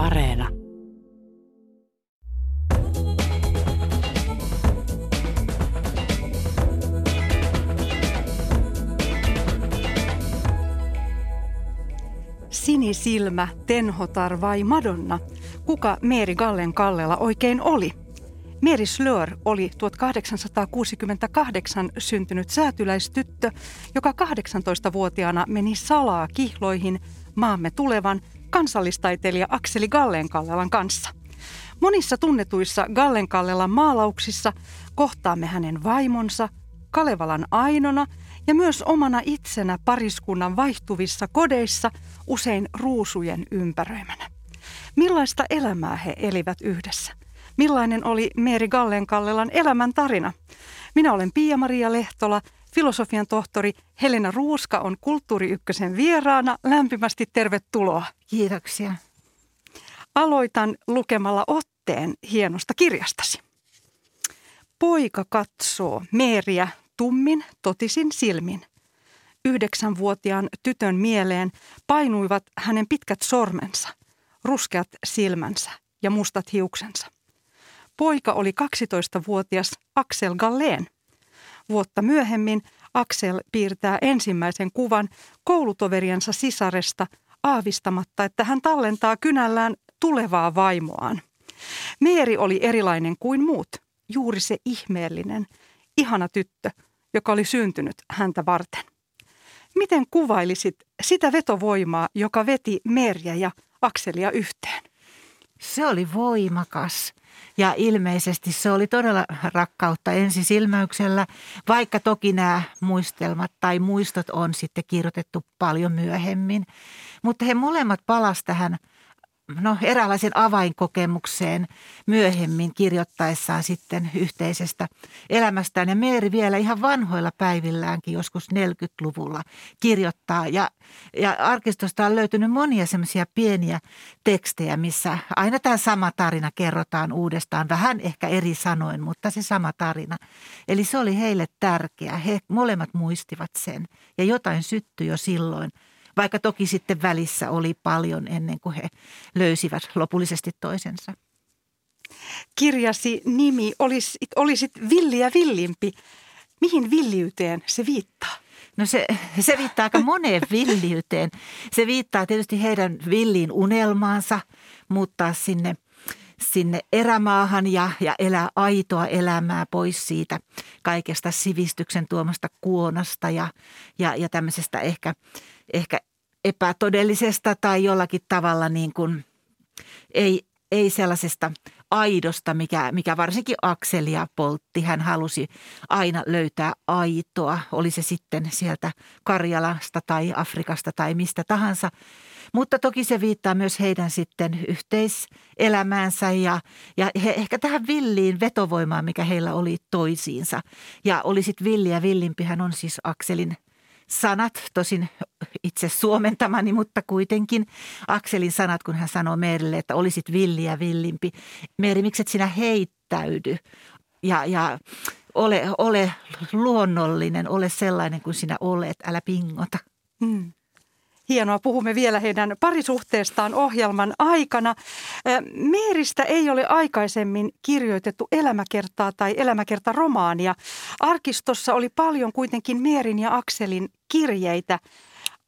Areena. Sinisilmä, Tenhotar vai Madonna? Kuka Meeri Gallen Kallela oikein oli? Meri Slör oli 1868 syntynyt säätyläistyttö, joka 18-vuotiaana meni salaa kihloihin maamme tulevan kansallistaiteilija Akseli Gallenkallelan kanssa. Monissa tunnetuissa Gallenkallelan maalauksissa kohtaamme hänen vaimonsa, Kalevalan Ainona ja myös omana itsenä pariskunnan vaihtuvissa kodeissa usein ruusujen ympäröimänä. Millaista elämää he elivät yhdessä? Millainen oli Meeri Gallenkallelan elämän tarina? Minä olen Pia-Maria Lehtola, filosofian tohtori Helena Ruuska on Kulttuuri Ykkösen vieraana. Lämpimästi tervetuloa. Kiitoksia. Aloitan lukemalla otteen hienosta kirjastasi. Poika katsoo Meeriä tummin totisin silmin. Yhdeksänvuotiaan tytön mieleen painuivat hänen pitkät sormensa, ruskeat silmänsä ja mustat hiuksensa. Poika oli 12-vuotias Axel Galleen. Vuotta myöhemmin Axel piirtää ensimmäisen kuvan koulutoveriansa sisaresta aavistamatta, että hän tallentaa kynällään tulevaa vaimoaan. Meeri oli erilainen kuin muut, juuri se ihmeellinen, ihana tyttö, joka oli syntynyt häntä varten. Miten kuvailisit sitä vetovoimaa, joka veti Merja ja Akselia yhteen? Se oli voimakas. Ja ilmeisesti se oli todella rakkautta ensisilmäyksellä, vaikka toki nämä muistelmat tai muistot on sitten kirjoitettu paljon myöhemmin. Mutta he molemmat palasivat tähän no, eräänlaisen avainkokemukseen myöhemmin kirjoittaessaan sitten yhteisestä elämästään. Ja Meeri vielä ihan vanhoilla päivilläänkin joskus 40-luvulla kirjoittaa. Ja, ja arkistosta on löytynyt monia semmoisia pieniä tekstejä, missä aina tämä sama tarina kerrotaan uudestaan. Vähän ehkä eri sanoin, mutta se sama tarina. Eli se oli heille tärkeä. He molemmat muistivat sen ja jotain syttyi jo silloin – vaikka toki sitten välissä oli paljon ennen kuin he löysivät lopullisesti toisensa. Kirjasi nimi olisit, olisit villi ja villimpi. Mihin villiyteen se viittaa? No se, se viittaa aika moneen villiyteen. Se viittaa tietysti heidän villiin unelmaansa, mutta sinne, sinne erämaahan ja, ja elää aitoa elämää pois siitä kaikesta sivistyksen tuomasta kuonasta ja, ja, ja tämmöisestä ehkä, ehkä epätodellisesta tai jollakin tavalla niin kuin ei, ei sellaisesta aidosta, mikä, mikä varsinkin Akselia poltti. Hän halusi aina löytää aitoa, oli se sitten sieltä Karjalasta tai Afrikasta tai mistä tahansa. Mutta toki se viittaa myös heidän sitten yhteiselämäänsä ja, ja he, ehkä tähän villiin vetovoimaan, mikä heillä oli toisiinsa. Ja oli sitten villi ja villimpi, hän on siis Akselin sanat, tosin itse suomentamani, mutta kuitenkin Akselin sanat, kun hän sanoo Meerille, että olisit villi ja villimpi. Meeri, miksi et sinä heittäydy ja, ja ole, ole luonnollinen, ole sellainen kuin sinä olet, älä pingota. Mm. Hienoa, puhumme vielä heidän parisuhteestaan ohjelman aikana. Meeristä ei ole aikaisemmin kirjoitettu elämäkertaa tai elämäkertaromaania. Arkistossa oli paljon kuitenkin Meerin ja Akselin kirjeitä.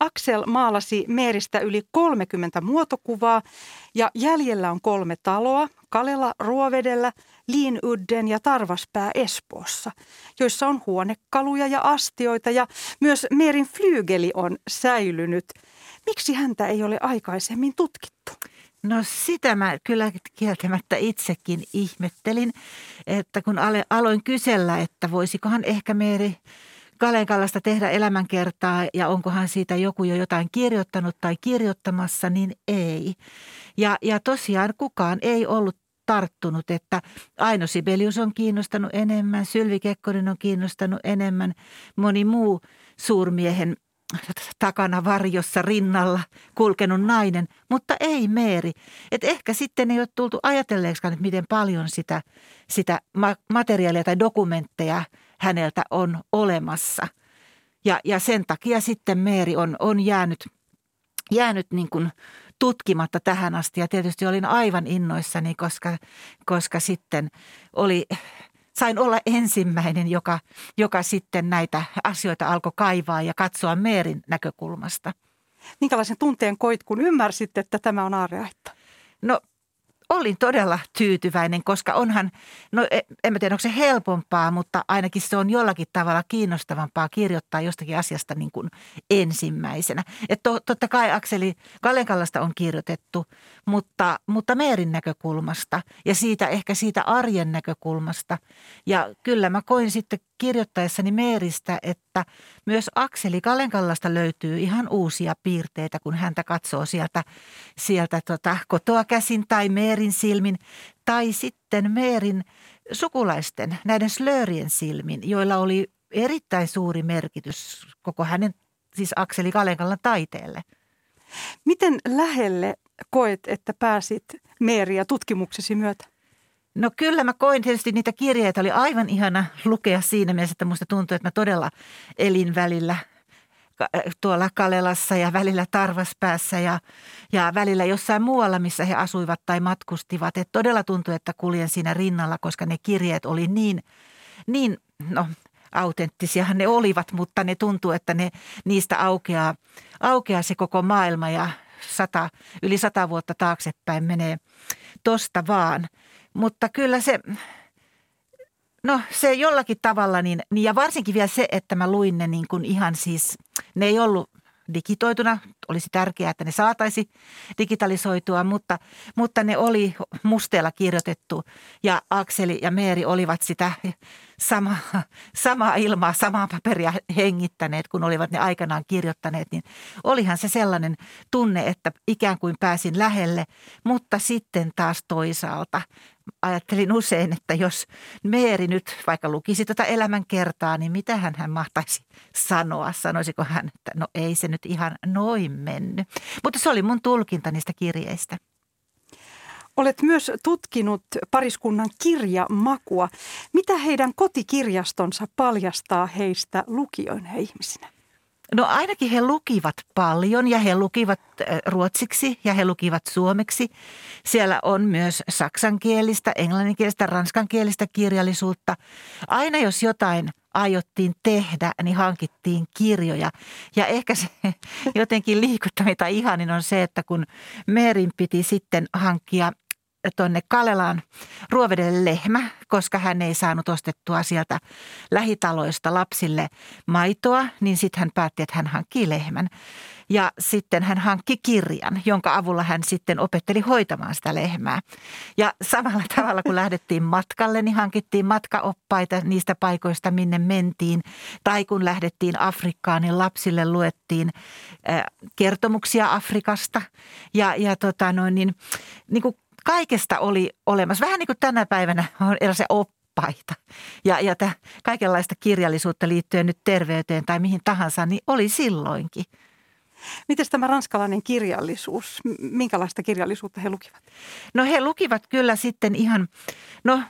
Aksel maalasi Meeristä yli 30 muotokuvaa ja jäljellä on kolme taloa, Kalela Ruovedellä, Liinudden ja Tarvaspää Espoossa, joissa on huonekaluja ja astioita ja myös Meerin flygeli on säilynyt. Miksi häntä ei ole aikaisemmin tutkittu? No sitä mä kyllä kieltämättä itsekin ihmettelin, että kun aloin kysellä, että voisikohan ehkä Meeri Kalenkallasta tehdä elämänkertaa ja onkohan siitä joku jo jotain kirjoittanut tai kirjoittamassa, niin ei. Ja, ja tosiaan kukaan ei ollut tarttunut, että Aino Sibelius on kiinnostanut enemmän, Sylvi Kekkonen on kiinnostanut enemmän, moni muu suurmiehen takana varjossa rinnalla kulkenut nainen, mutta ei Meeri. Et ehkä sitten ei ole tultu ajatelleeksikaan, että miten paljon sitä, sitä materiaalia tai dokumentteja häneltä on olemassa. Ja, ja sen takia sitten Meeri on, on jäänyt, jäänyt niin kuin tutkimatta tähän asti. Ja tietysti olin aivan innoissani, koska, koska sitten oli sain olla ensimmäinen, joka, joka sitten näitä asioita alkoi kaivaa ja katsoa Meerin näkökulmasta. Minkälaisen tunteen koit, kun ymmärsit, että tämä on aarreaitta? No olin todella tyytyväinen, koska onhan, no e, en mä tiedä onko se helpompaa, mutta ainakin se on jollakin tavalla kiinnostavampaa kirjoittaa jostakin asiasta niin kuin ensimmäisenä. Että to, totta kai Akseli Kalenkallasta on kirjoitettu, mutta, mutta Meerin näkökulmasta ja siitä ehkä siitä arjen näkökulmasta. Ja kyllä mä koin sitten kirjoittaessani Meeristä, että myös Akseli Kalenkallasta löytyy ihan uusia piirteitä, kun häntä katsoo sieltä, sieltä tota, kotoa käsin tai Meerin silmin tai sitten Meerin sukulaisten, näiden slöörien silmin, joilla oli erittäin suuri merkitys koko hänen, siis Akseli Kalenkallan taiteelle. Miten lähelle koet, että pääsit Meeriä tutkimuksesi myötä? No kyllä mä koin tietysti niitä kirjeitä. Oli aivan ihana lukea siinä mielessä, että musta tuntui, että mä todella elin välillä tuolla Kalelassa ja välillä Tarvaspäässä ja, ja välillä jossain muualla, missä he asuivat tai matkustivat. Et todella tuntui, että kuljen siinä rinnalla, koska ne kirjeet oli niin, niin no autenttisiahan ne olivat, mutta ne tuntuu, että ne, niistä aukeaa, aukeaa se koko maailma ja sata, yli sata vuotta taaksepäin menee tosta vaan – mutta kyllä se, no se jollakin tavalla, niin, niin ja varsinkin vielä se, että mä luin ne niin kuin ihan siis, ne ei ollut digitoituna. Olisi tärkeää, että ne saataisi digitalisoitua, mutta, mutta ne oli musteella kirjoitettu. Ja Akseli ja Meeri olivat sitä sama, samaa ilmaa, samaa paperia hengittäneet, kun olivat ne aikanaan kirjoittaneet, niin olihan se sellainen tunne, että ikään kuin pääsin lähelle, mutta sitten taas toisaalta ajattelin usein, että jos Meeri nyt vaikka lukisi tätä elämän kertaa, niin mitä hän mahtaisi sanoa? Sanoisiko hän, että no ei se nyt ihan noin mennyt. Mutta se oli mun tulkinta niistä kirjeistä. Olet myös tutkinut pariskunnan kirjamakua. Mitä heidän kotikirjastonsa paljastaa heistä lukijoina ihmisinä? No ainakin he lukivat paljon ja he lukivat äh, ruotsiksi ja he lukivat suomeksi. Siellä on myös saksankielistä, englanninkielistä, ranskankielistä kirjallisuutta. Aina jos jotain aiottiin tehdä, niin hankittiin kirjoja. Ja ehkä se jotenkin liikuttavita ihanin on se, että kun Meerin piti sitten hankkia tuonne Kalelaan ruovedelle lehmä, koska hän ei saanut ostettua sieltä lähitaloista lapsille maitoa, niin sitten hän päätti, että hän hankkii lehmän. Ja sitten hän hankki kirjan, jonka avulla hän sitten opetteli hoitamaan sitä lehmää. Ja samalla tavalla kun lähdettiin matkalle, niin hankittiin matkaoppaita niistä paikoista, minne mentiin. Tai kun lähdettiin Afrikkaan, niin lapsille luettiin kertomuksia Afrikasta. Ja, ja tota noin, niin, niin kuin kaikesta oli olemassa. Vähän niin kuin tänä päivänä on erilaisia oppaita ja, ja tämä kaikenlaista kirjallisuutta liittyen nyt terveyteen tai mihin tahansa, niin oli silloinkin. Miten tämä ranskalainen kirjallisuus, minkälaista kirjallisuutta he lukivat? No he lukivat kyllä sitten ihan, no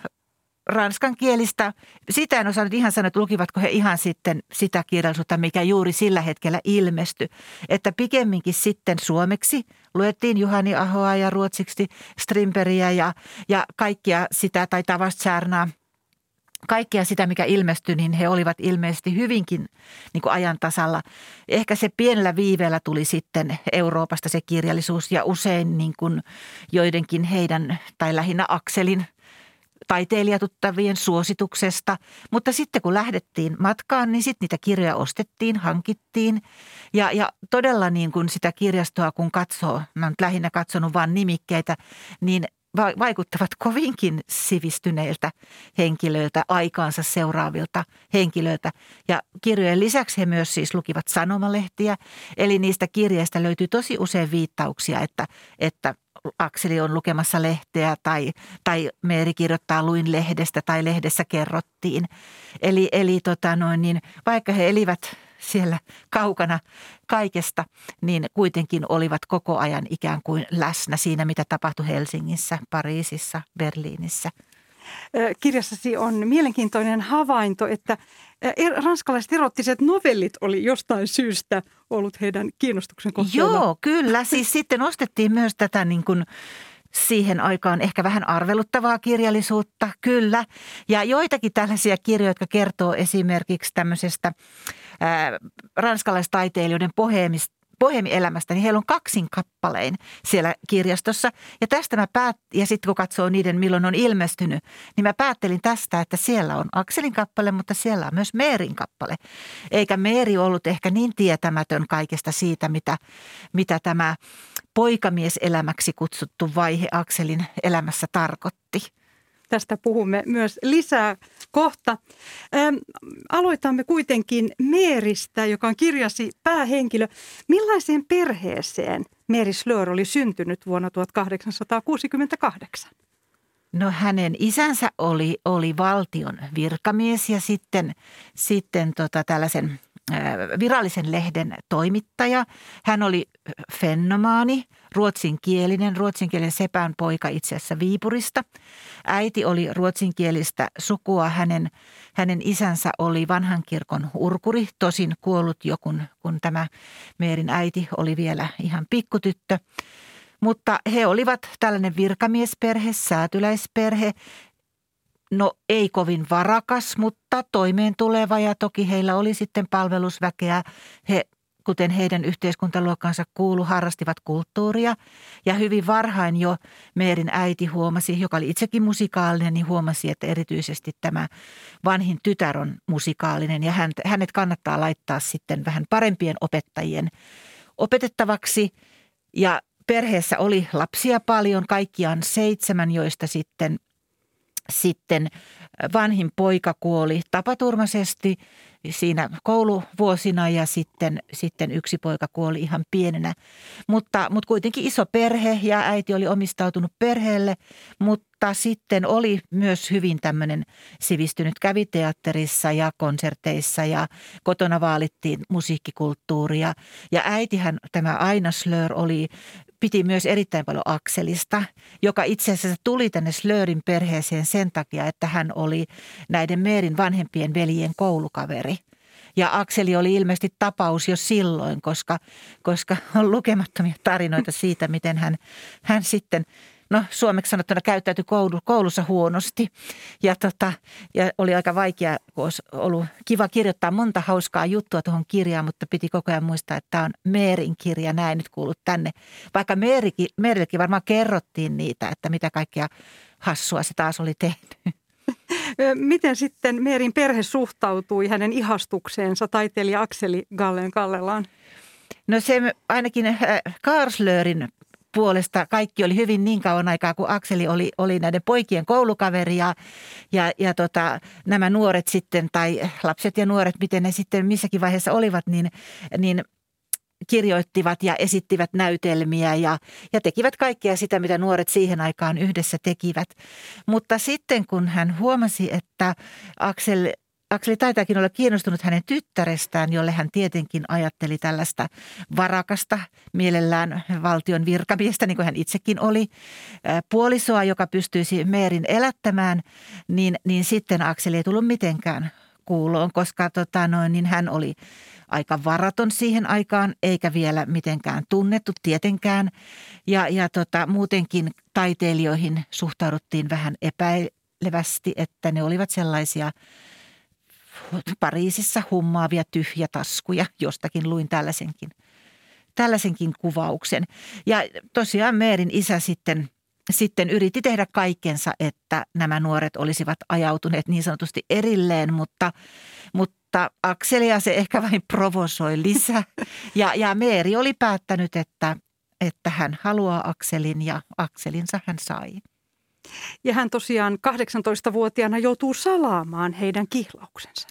ranskan kielistä. Sitä en osannut ihan sanoa, että lukivatko he ihan sitten sitä kirjallisuutta, mikä juuri sillä hetkellä ilmestyi. Että pikemminkin sitten suomeksi luettiin Juhani Ahoa ja ruotsiksi Strimperiä ja, ja kaikkia sitä tai Tavastjärnaa kaikkea sitä, mikä ilmestyi, niin he olivat ilmeisesti hyvinkin niin kuin ajan tasalla. Ehkä se pienellä viiveellä tuli sitten Euroopasta se kirjallisuus ja usein niin kuin joidenkin heidän tai lähinnä Akselin – taiteilijatuttavien suosituksesta. Mutta sitten kun lähdettiin matkaan, niin sitten niitä kirjoja ostettiin, hankittiin. Ja, ja todella niin kuin sitä kirjastoa kun katsoo, mä oon lähinnä katsonut vain nimikkeitä, niin vaikuttavat kovinkin sivistyneiltä henkilöiltä, aikaansa seuraavilta henkilöiltä. Ja kirjojen lisäksi he myös siis lukivat sanomalehtiä, eli niistä kirjeistä löytyy tosi usein viittauksia, että, että Akseli on lukemassa lehteä tai, tai Meeri kirjoittaa luin lehdestä tai lehdessä kerrottiin. Eli, eli tota noin, niin vaikka he elivät siellä kaukana kaikesta, niin kuitenkin olivat koko ajan ikään kuin läsnä siinä, mitä tapahtui Helsingissä, Pariisissa, Berliinissä. Kirjassasi on mielenkiintoinen havainto, että er, ranskalaiset erottiset novellit oli jostain syystä ollut heidän kiinnostuksen kohteena. Joo, kyllä. Siis sitten ostettiin myös tätä niin kuin siihen aikaan ehkä vähän arveluttavaa kirjallisuutta, kyllä. Ja joitakin tällaisia kirjoja, jotka kertoo esimerkiksi tämmöisestä ranskalaistaiteilijoiden poheemista bohemielämästä, niin heillä on kaksin kappalein siellä kirjastossa. Ja tästä mä päät, ja sitten kun katsoo niiden, milloin on ilmestynyt, niin mä päättelin tästä, että siellä on Akselin kappale, mutta siellä on myös Meerin kappale. Eikä Meeri ollut ehkä niin tietämätön kaikesta siitä, mitä, mitä tämä poikamieselämäksi kutsuttu vaihe Akselin elämässä tarkoitti. Tästä puhumme myös lisää kohta. Ähm, aloitamme kuitenkin Meeristä, joka on kirjasi päähenkilö. Millaiseen perheeseen Meeri Slör oli syntynyt vuonna 1868? No hänen isänsä oli, oli valtion virkamies ja sitten, sitten tota tällaisen virallisen lehden toimittaja. Hän oli fennomaani, ruotsinkielinen, ruotsinkielinen sepän poika itse asiassa Viipurista. Äiti oli ruotsinkielistä sukua. Hänen, hänen isänsä oli vanhan kirkon urkuri, tosin kuollut jo, kun, kun tämä Meerin äiti oli vielä ihan pikkutyttö. Mutta he olivat tällainen virkamiesperhe, säätyläisperhe, no ei kovin varakas, mutta toimeen tuleva ja toki heillä oli sitten palvelusväkeä. He kuten heidän yhteiskuntaluokkansa kuulu, harrastivat kulttuuria. Ja hyvin varhain jo Meerin äiti huomasi, joka oli itsekin musikaalinen, niin huomasi, että erityisesti tämä vanhin tytär on musikaalinen. Ja hänet kannattaa laittaa sitten vähän parempien opettajien opetettavaksi. Ja perheessä oli lapsia paljon, kaikkiaan seitsemän, joista sitten – sitten vanhin poika kuoli tapaturmaisesti siinä kouluvuosina ja sitten, sitten yksi poika kuoli ihan pienenä. Mutta, mutta kuitenkin iso perhe ja äiti oli omistautunut perheelle, mutta sitten oli myös hyvin tämmöinen sivistynyt käviteatterissa ja konserteissa ja kotona vaalittiin musiikkikulttuuria. Ja äitihän, tämä Aina Slör, oli piti myös erittäin paljon Akselista, joka itse asiassa tuli tänne Slörin perheeseen sen takia, että hän oli näiden Meerin vanhempien veljen koulukaveri. Ja Akseli oli ilmeisesti tapaus jo silloin, koska, koska on lukemattomia tarinoita siitä, miten hän, hän sitten – no suomeksi sanottuna käyttäytyi koulu, koulussa huonosti. Ja, tota, ja oli aika vaikea, kun olisi ollut kiva kirjoittaa monta hauskaa juttua tuohon kirjaan, mutta piti koko ajan muistaa, että tämä on Meerin kirja, näin nyt kuulut tänne. Vaikka Meerikin, Meerillekin varmaan kerrottiin niitä, että mitä kaikkea hassua se taas oli tehnyt. Miten sitten Meerin perhe suhtautui hänen ihastukseensa taiteilija Akseli Gallen Kallelaan? No se ainakin äh, Karslörin puolesta kaikki oli hyvin niin kauan aikaa, kun Akseli oli, oli näiden poikien koulukaveri ja, ja, ja tota, nämä nuoret sitten tai lapset ja nuoret, miten ne sitten missäkin vaiheessa olivat, niin, niin kirjoittivat ja esittivät näytelmiä ja, ja tekivät kaikkea sitä, mitä nuoret siihen aikaan yhdessä tekivät. Mutta sitten kun hän huomasi, että Aksel Akseli taitaakin olla kiinnostunut hänen tyttärestään, jolle hän tietenkin ajatteli tällaista varakasta, mielellään valtion virkamiestä, niin kuin hän itsekin oli, puolisoa, joka pystyisi Meerin elättämään, niin, niin sitten Akseli ei tullut mitenkään kuuloon, koska tota noin, niin hän oli aika varaton siihen aikaan, eikä vielä mitenkään tunnettu tietenkään. Ja, ja tota, muutenkin taiteilijoihin suhtauduttiin vähän epäilevästi, että ne olivat sellaisia – Pariisissa hummaavia tyhjä taskuja. Jostakin luin tällaisenkin, tällaisenkin kuvauksen. Ja tosiaan Meerin isä sitten, sitten yritti tehdä kaikkensa, että nämä nuoret olisivat ajautuneet niin sanotusti erilleen, mutta, mutta Akselia se ehkä vain provosoi lisää. Ja, ja Meeri oli päättänyt, että, että hän haluaa Akselin ja Akselinsa hän sai. Ja hän tosiaan 18-vuotiaana joutuu salaamaan heidän kihlauksensa.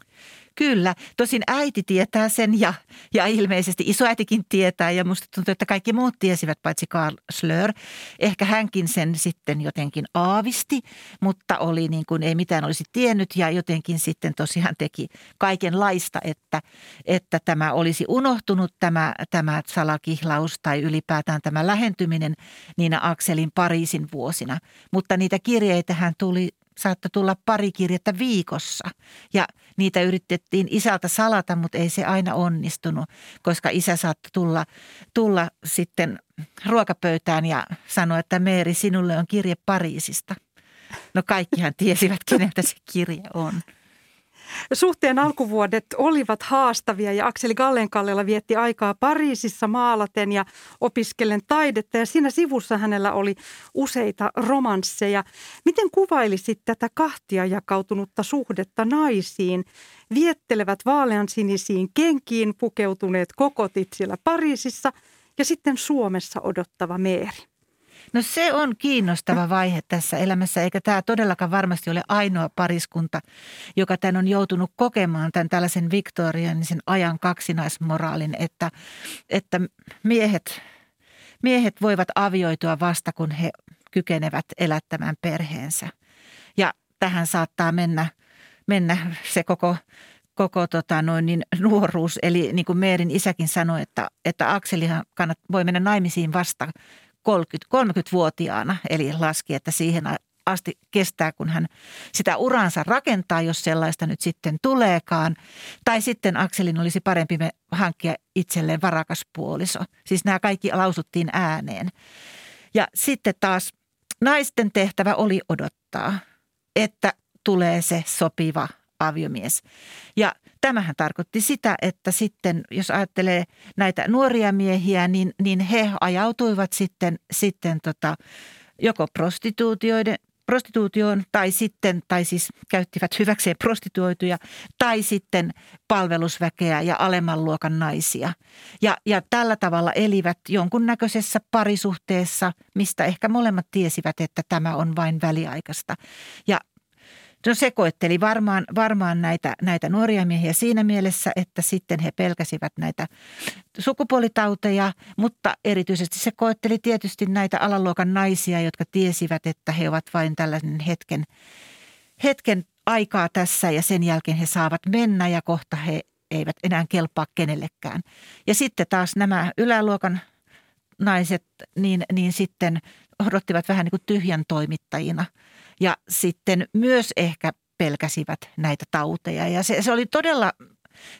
Kyllä, tosin äiti tietää sen ja, ja ilmeisesti isoäitikin tietää ja musta tuntuu, että kaikki muut tiesivät paitsi Karl Slör. Ehkä hänkin sen sitten jotenkin aavisti, mutta oli niin kuin ei mitään olisi tiennyt ja jotenkin sitten tosiaan teki kaikenlaista, että, että tämä olisi unohtunut tämä, tämä salakihlaus tai ylipäätään tämä lähentyminen niinä Akselin Pariisin vuosina. Mutta niitä kirjeitä hän tuli saattoi tulla pari kirjettä viikossa. Ja niitä yritettiin isältä salata, mutta ei se aina onnistunut, koska isä saattoi tulla, tulla sitten ruokapöytään ja sanoa, että Meeri, sinulle on kirje Pariisista. No kaikkihan tiesivät, keneltä se kirje on. Suhteen alkuvuodet olivat haastavia ja Akseli Gallenkallella vietti aikaa Pariisissa maalaten ja opiskellen taidetta ja siinä sivussa hänellä oli useita romansseja. Miten kuvailisit tätä kahtia jakautunutta suhdetta naisiin? Viettelevät vaaleansinisiin kenkiin pukeutuneet kokotit siellä Pariisissa ja sitten Suomessa odottava Meeri. No se on kiinnostava vaihe tässä elämässä, eikä tämä todellakaan varmasti ole ainoa pariskunta, joka tämän on joutunut kokemaan, tämän tällaisen viktorianisen ajan kaksinaismoraalin, että, että miehet, miehet voivat avioitua vasta, kun he kykenevät elättämään perheensä. Ja tähän saattaa mennä, mennä se koko koko tota, noin, niin, nuoruus. Eli niin kuin Meerin isäkin sanoi, että, että Akselihan kannat, voi mennä naimisiin vasta 30, 30-vuotiaana, eli laski, että siihen asti kestää, kun hän sitä uransa rakentaa, jos sellaista nyt sitten tuleekaan. Tai sitten Akselin olisi parempi hankkia itselleen varakas puoliso. Siis nämä kaikki lausuttiin ääneen. Ja sitten taas naisten tehtävä oli odottaa, että tulee se sopiva aviomies. Ja tämähän tarkoitti sitä, että sitten jos ajattelee näitä nuoria miehiä, niin, niin he ajautuivat sitten, sitten tota, joko prostituutioiden, prostituutioon tai sitten, tai siis käyttivät hyväkseen prostituoituja tai sitten palvelusväkeä ja alemman luokan naisia. Ja, ja tällä tavalla elivät jonkunnäköisessä parisuhteessa, mistä ehkä molemmat tiesivät, että tämä on vain väliaikaista. Ja No se koetteli varmaan, varmaan näitä, näitä nuoria miehiä siinä mielessä, että sitten he pelkäsivät näitä sukupuolitauteja, mutta erityisesti se koetteli tietysti näitä alaluokan naisia, jotka tiesivät, että he ovat vain tällainen hetken, hetken aikaa tässä ja sen jälkeen he saavat mennä ja kohta he eivät enää kelpaa kenellekään. Ja sitten taas nämä yläluokan naiset, niin, niin sitten odottivat vähän niin kuin tyhjän toimittajina – ja sitten myös ehkä pelkäsivät näitä tauteja. Ja se, se oli todella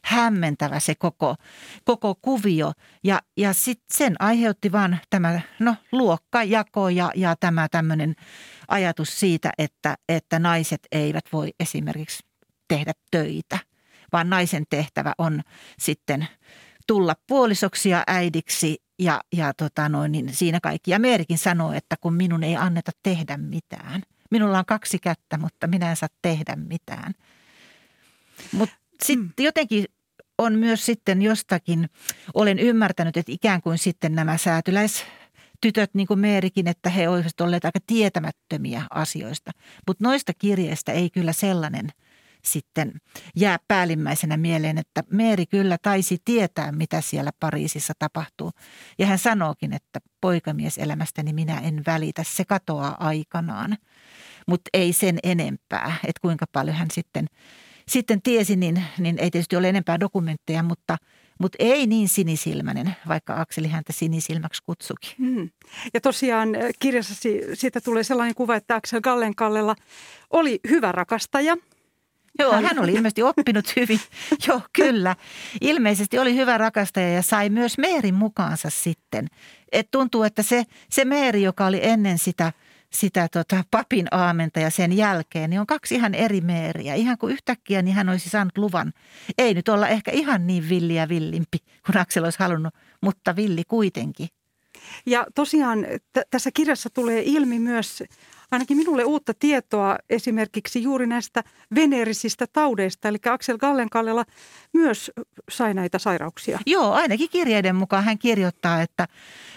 hämmentävä se koko, koko kuvio. Ja, ja sitten sen aiheutti vaan tämä no, luokkajako ja, ja tämä tämmöinen ajatus siitä, että, että naiset eivät voi esimerkiksi tehdä töitä, vaan naisen tehtävä on sitten tulla puolisoksi ja äidiksi ja, ja tota noin, niin siinä kaikki. Ja Meerikin sanoo, että kun minun ei anneta tehdä mitään – Minulla on kaksi kättä, mutta minä en saa tehdä mitään. Mutta sitten mm. jotenkin on myös sitten jostakin, olen ymmärtänyt, että ikään kuin sitten nämä säätyläis tytöt, niin kuin Meerikin, että he olisivat olleet aika tietämättömiä asioista. Mutta noista kirjeistä ei kyllä sellainen sitten jää päällimmäisenä mieleen, että Meeri kyllä taisi tietää, mitä siellä Pariisissa tapahtuu. Ja hän sanookin, että poikamieselämästäni minä en välitä, se katoaa aikanaan mutta ei sen enempää. Että kuinka paljon hän sitten, sitten tiesi, niin, niin ei tietysti ole enempää dokumentteja, mutta – mutta ei niin sinisilmäinen, vaikka Akseli häntä sinisilmäksi kutsukin. Hmm. Ja tosiaan äh, kirjassasi siitä tulee sellainen kuva, että Aksel Gallenkallella oli hyvä rakastaja. Joo, hän oli ilmeisesti oppinut hyvin. Joo, kyllä. Ilmeisesti oli hyvä rakastaja ja sai myös Meerin mukaansa sitten. Et tuntuu, että se, se Meeri, joka oli ennen sitä – sitä tota, papin aamenta ja sen jälkeen, niin on kaksi ihan eri meeriä. Ihan kuin yhtäkkiä niin hän olisi saanut luvan. Ei nyt olla ehkä ihan niin villiä villimpi kuin Aksel olisi halunnut, mutta villi kuitenkin. Ja tosiaan t- tässä kirjassa tulee ilmi myös ainakin minulle uutta tietoa esimerkiksi juuri näistä veneerisistä taudeista. Eli Aksel Gallenkallella myös sai näitä sairauksia. Joo, ainakin kirjeiden mukaan hän kirjoittaa, että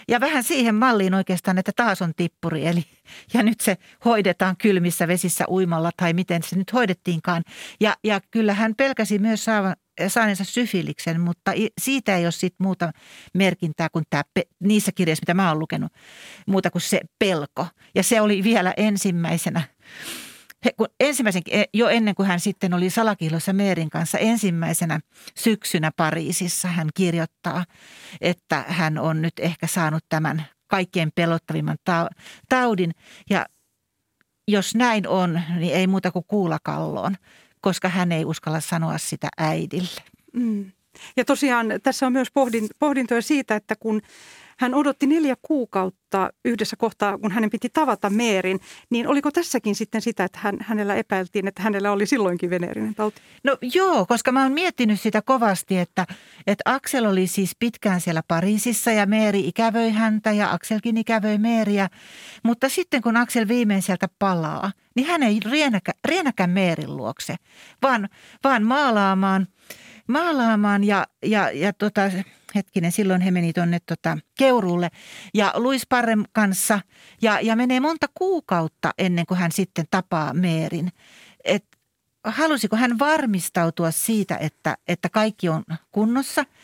ja vähän siihen malliin oikeastaan, että taas on tippuri. Eli, ja nyt se hoidetaan kylmissä vesissä uimalla tai miten se nyt hoidettiinkaan. Ja, ja kyllä hän pelkäsi myös saavan, saaneensa syfiliksen, mutta siitä ei ole sit muuta merkintää kuin tämä, niissä kirjeissä, mitä mä oon lukenut, muuta kuin se pelko. Ja se oli vielä ensimmäisenä kun ensimmäisen, e, jo ennen kuin hän sitten oli salakihlossa Meerin kanssa ensimmäisenä syksynä Pariisissa, hän kirjoittaa, että hän on nyt ehkä saanut tämän kaikkein pelottavimman taudin. Ja jos näin on, niin ei muuta kuin kuulakalloon, koska hän ei uskalla sanoa sitä äidille. Mm. Ja tosiaan tässä on myös pohdintoja siitä, että kun hän odotti neljä kuukautta yhdessä kohtaa, kun hänen piti tavata Meerin. Niin oliko tässäkin sitten sitä, että hän, hänellä epäiltiin, että hänellä oli silloinkin veneerinen tauti? No joo, koska mä oon miettinyt sitä kovasti, että, että Aksel oli siis pitkään siellä Pariisissa ja Meeri ikävöi häntä ja Akselkin ikävöi Meeriä. Mutta sitten kun Aksel viimein sieltä palaa, niin hän ei rienäkä, rienäkään Meerin luokse, vaan, vaan maalaamaan, maalaamaan ja, ja, ja tota, hetkinen, silloin he meni tuonne tota, Keurulle ja Luis Parrem kanssa ja, ja menee monta kuukautta ennen kuin hän sitten tapaa Meerin. Et halusiko hän varmistautua siitä, että, että kaikki on kunnossa –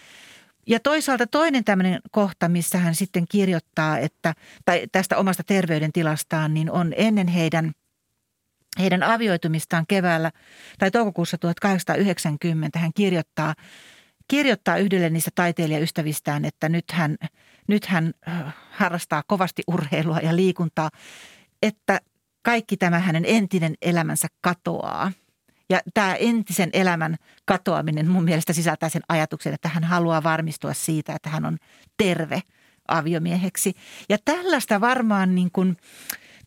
ja toisaalta toinen tämmöinen kohta, missä hän sitten kirjoittaa, että, tai tästä omasta terveydentilastaan, niin on ennen heidän, heidän avioitumistaan keväällä tai toukokuussa 1890 hän kirjoittaa – kirjoittaa yhdelle niistä taiteilijaystävistään, että nyt hän, nyt hän harrastaa kovasti urheilua ja liikuntaa, että kaikki tämä hänen entinen elämänsä katoaa. Ja tämä entisen elämän katoaminen mun mielestä sisältää sen ajatuksen, että hän haluaa varmistua siitä, että hän on terve aviomieheksi. Ja tällaista varmaan niin kuin,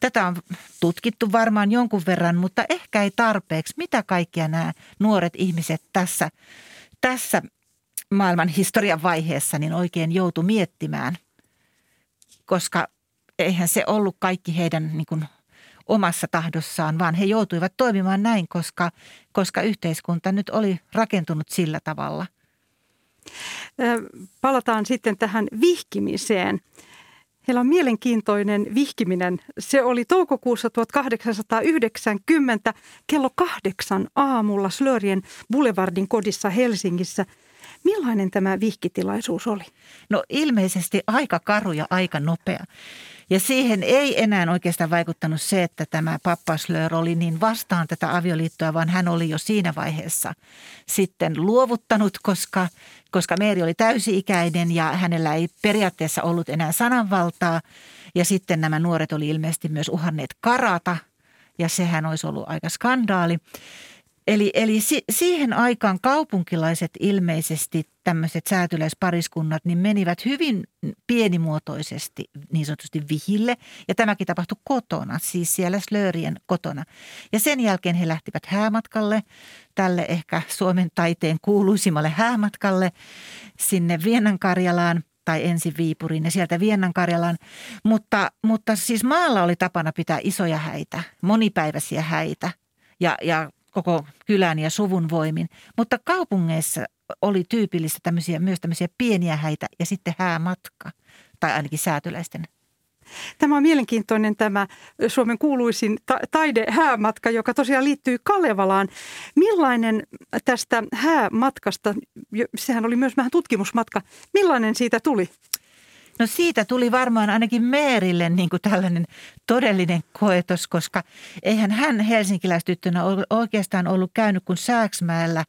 tätä on tutkittu varmaan jonkun verran, mutta ehkä ei tarpeeksi. Mitä kaikkia nämä nuoret ihmiset tässä, tässä maailman historian vaiheessa niin oikein joutu miettimään, koska eihän se ollut kaikki heidän niin kuin omassa tahdossaan, vaan he joutuivat toimimaan näin, koska, koska yhteiskunta nyt oli rakentunut sillä tavalla. Palataan sitten tähän vihkimiseen. Heillä on mielenkiintoinen vihkiminen. Se oli toukokuussa 1890 kello kahdeksan aamulla Slörien Boulevardin kodissa Helsingissä – Millainen tämä vihkitilaisuus oli? No ilmeisesti aika karu ja aika nopea. Ja siihen ei enää oikeastaan vaikuttanut se, että tämä pappaslöör oli niin vastaan tätä avioliittoa, vaan hän oli jo siinä vaiheessa sitten luovuttanut, koska, koska Meeri oli täysi-ikäinen ja hänellä ei periaatteessa ollut enää sananvaltaa. Ja sitten nämä nuoret oli ilmeisesti myös uhanneet karata ja sehän olisi ollut aika skandaali. Eli, eli si, siihen aikaan kaupunkilaiset ilmeisesti tämmöiset säätyläispariskunnat niin menivät hyvin pienimuotoisesti niin sanotusti vihille. Ja tämäkin tapahtui kotona, siis siellä Slörien kotona. Ja sen jälkeen he lähtivät häämatkalle, tälle ehkä Suomen taiteen kuuluisimmalle häämatkalle sinne Viennan-Karjalaan tai ensin Viipuriin ja sieltä Viennan-Karjalaan. Mutta, mutta siis maalla oli tapana pitää isoja häitä, monipäiväisiä häitä ja, ja koko kylän ja suvun voimin. Mutta kaupungeissa oli tyypillistä tämmöisiä, myös tämmöisiä pieniä häitä ja sitten häämatka, tai ainakin säätyläisten Tämä on mielenkiintoinen tämä Suomen kuuluisin ta- taidehäämatka, joka tosiaan liittyy Kalevalaan. Millainen tästä häämatkasta, sehän oli myös vähän tutkimusmatka, millainen siitä tuli? No siitä tuli varmaan ainakin Meerille niin kuin tällainen todellinen koetos, koska eihän hän helsinkiläistyttönä oikeastaan ollut käynyt kuin Sääksmäellä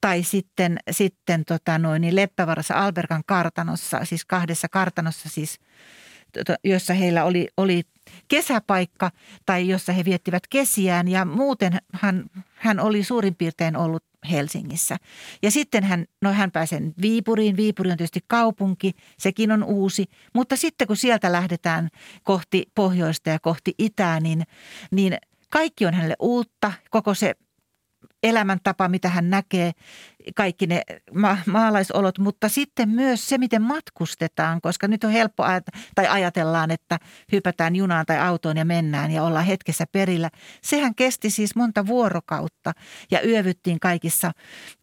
tai sitten, sitten tota noin, niin Leppävarassa Alberkan kartanossa, siis kahdessa kartanossa siis, jossa heillä oli, oli kesäpaikka tai jossa he viettivät kesiään. Ja muuten hän, hän oli suurin piirtein ollut Helsingissä. Ja sitten hän, no hän pääsee Viipuriin. Viipuri on tietysti kaupunki, sekin on uusi. Mutta sitten kun sieltä lähdetään kohti pohjoista ja kohti itää, niin, niin kaikki on hänelle uutta. Koko se elämäntapa, mitä hän näkee, kaikki ne ma- maalaisolot, mutta sitten myös se, miten matkustetaan, koska nyt on helppo ajat- tai ajatellaan, että hypätään junaan tai autoon ja mennään ja ollaan hetkessä perillä. Sehän kesti siis monta vuorokautta ja yövyttiin kaikissa,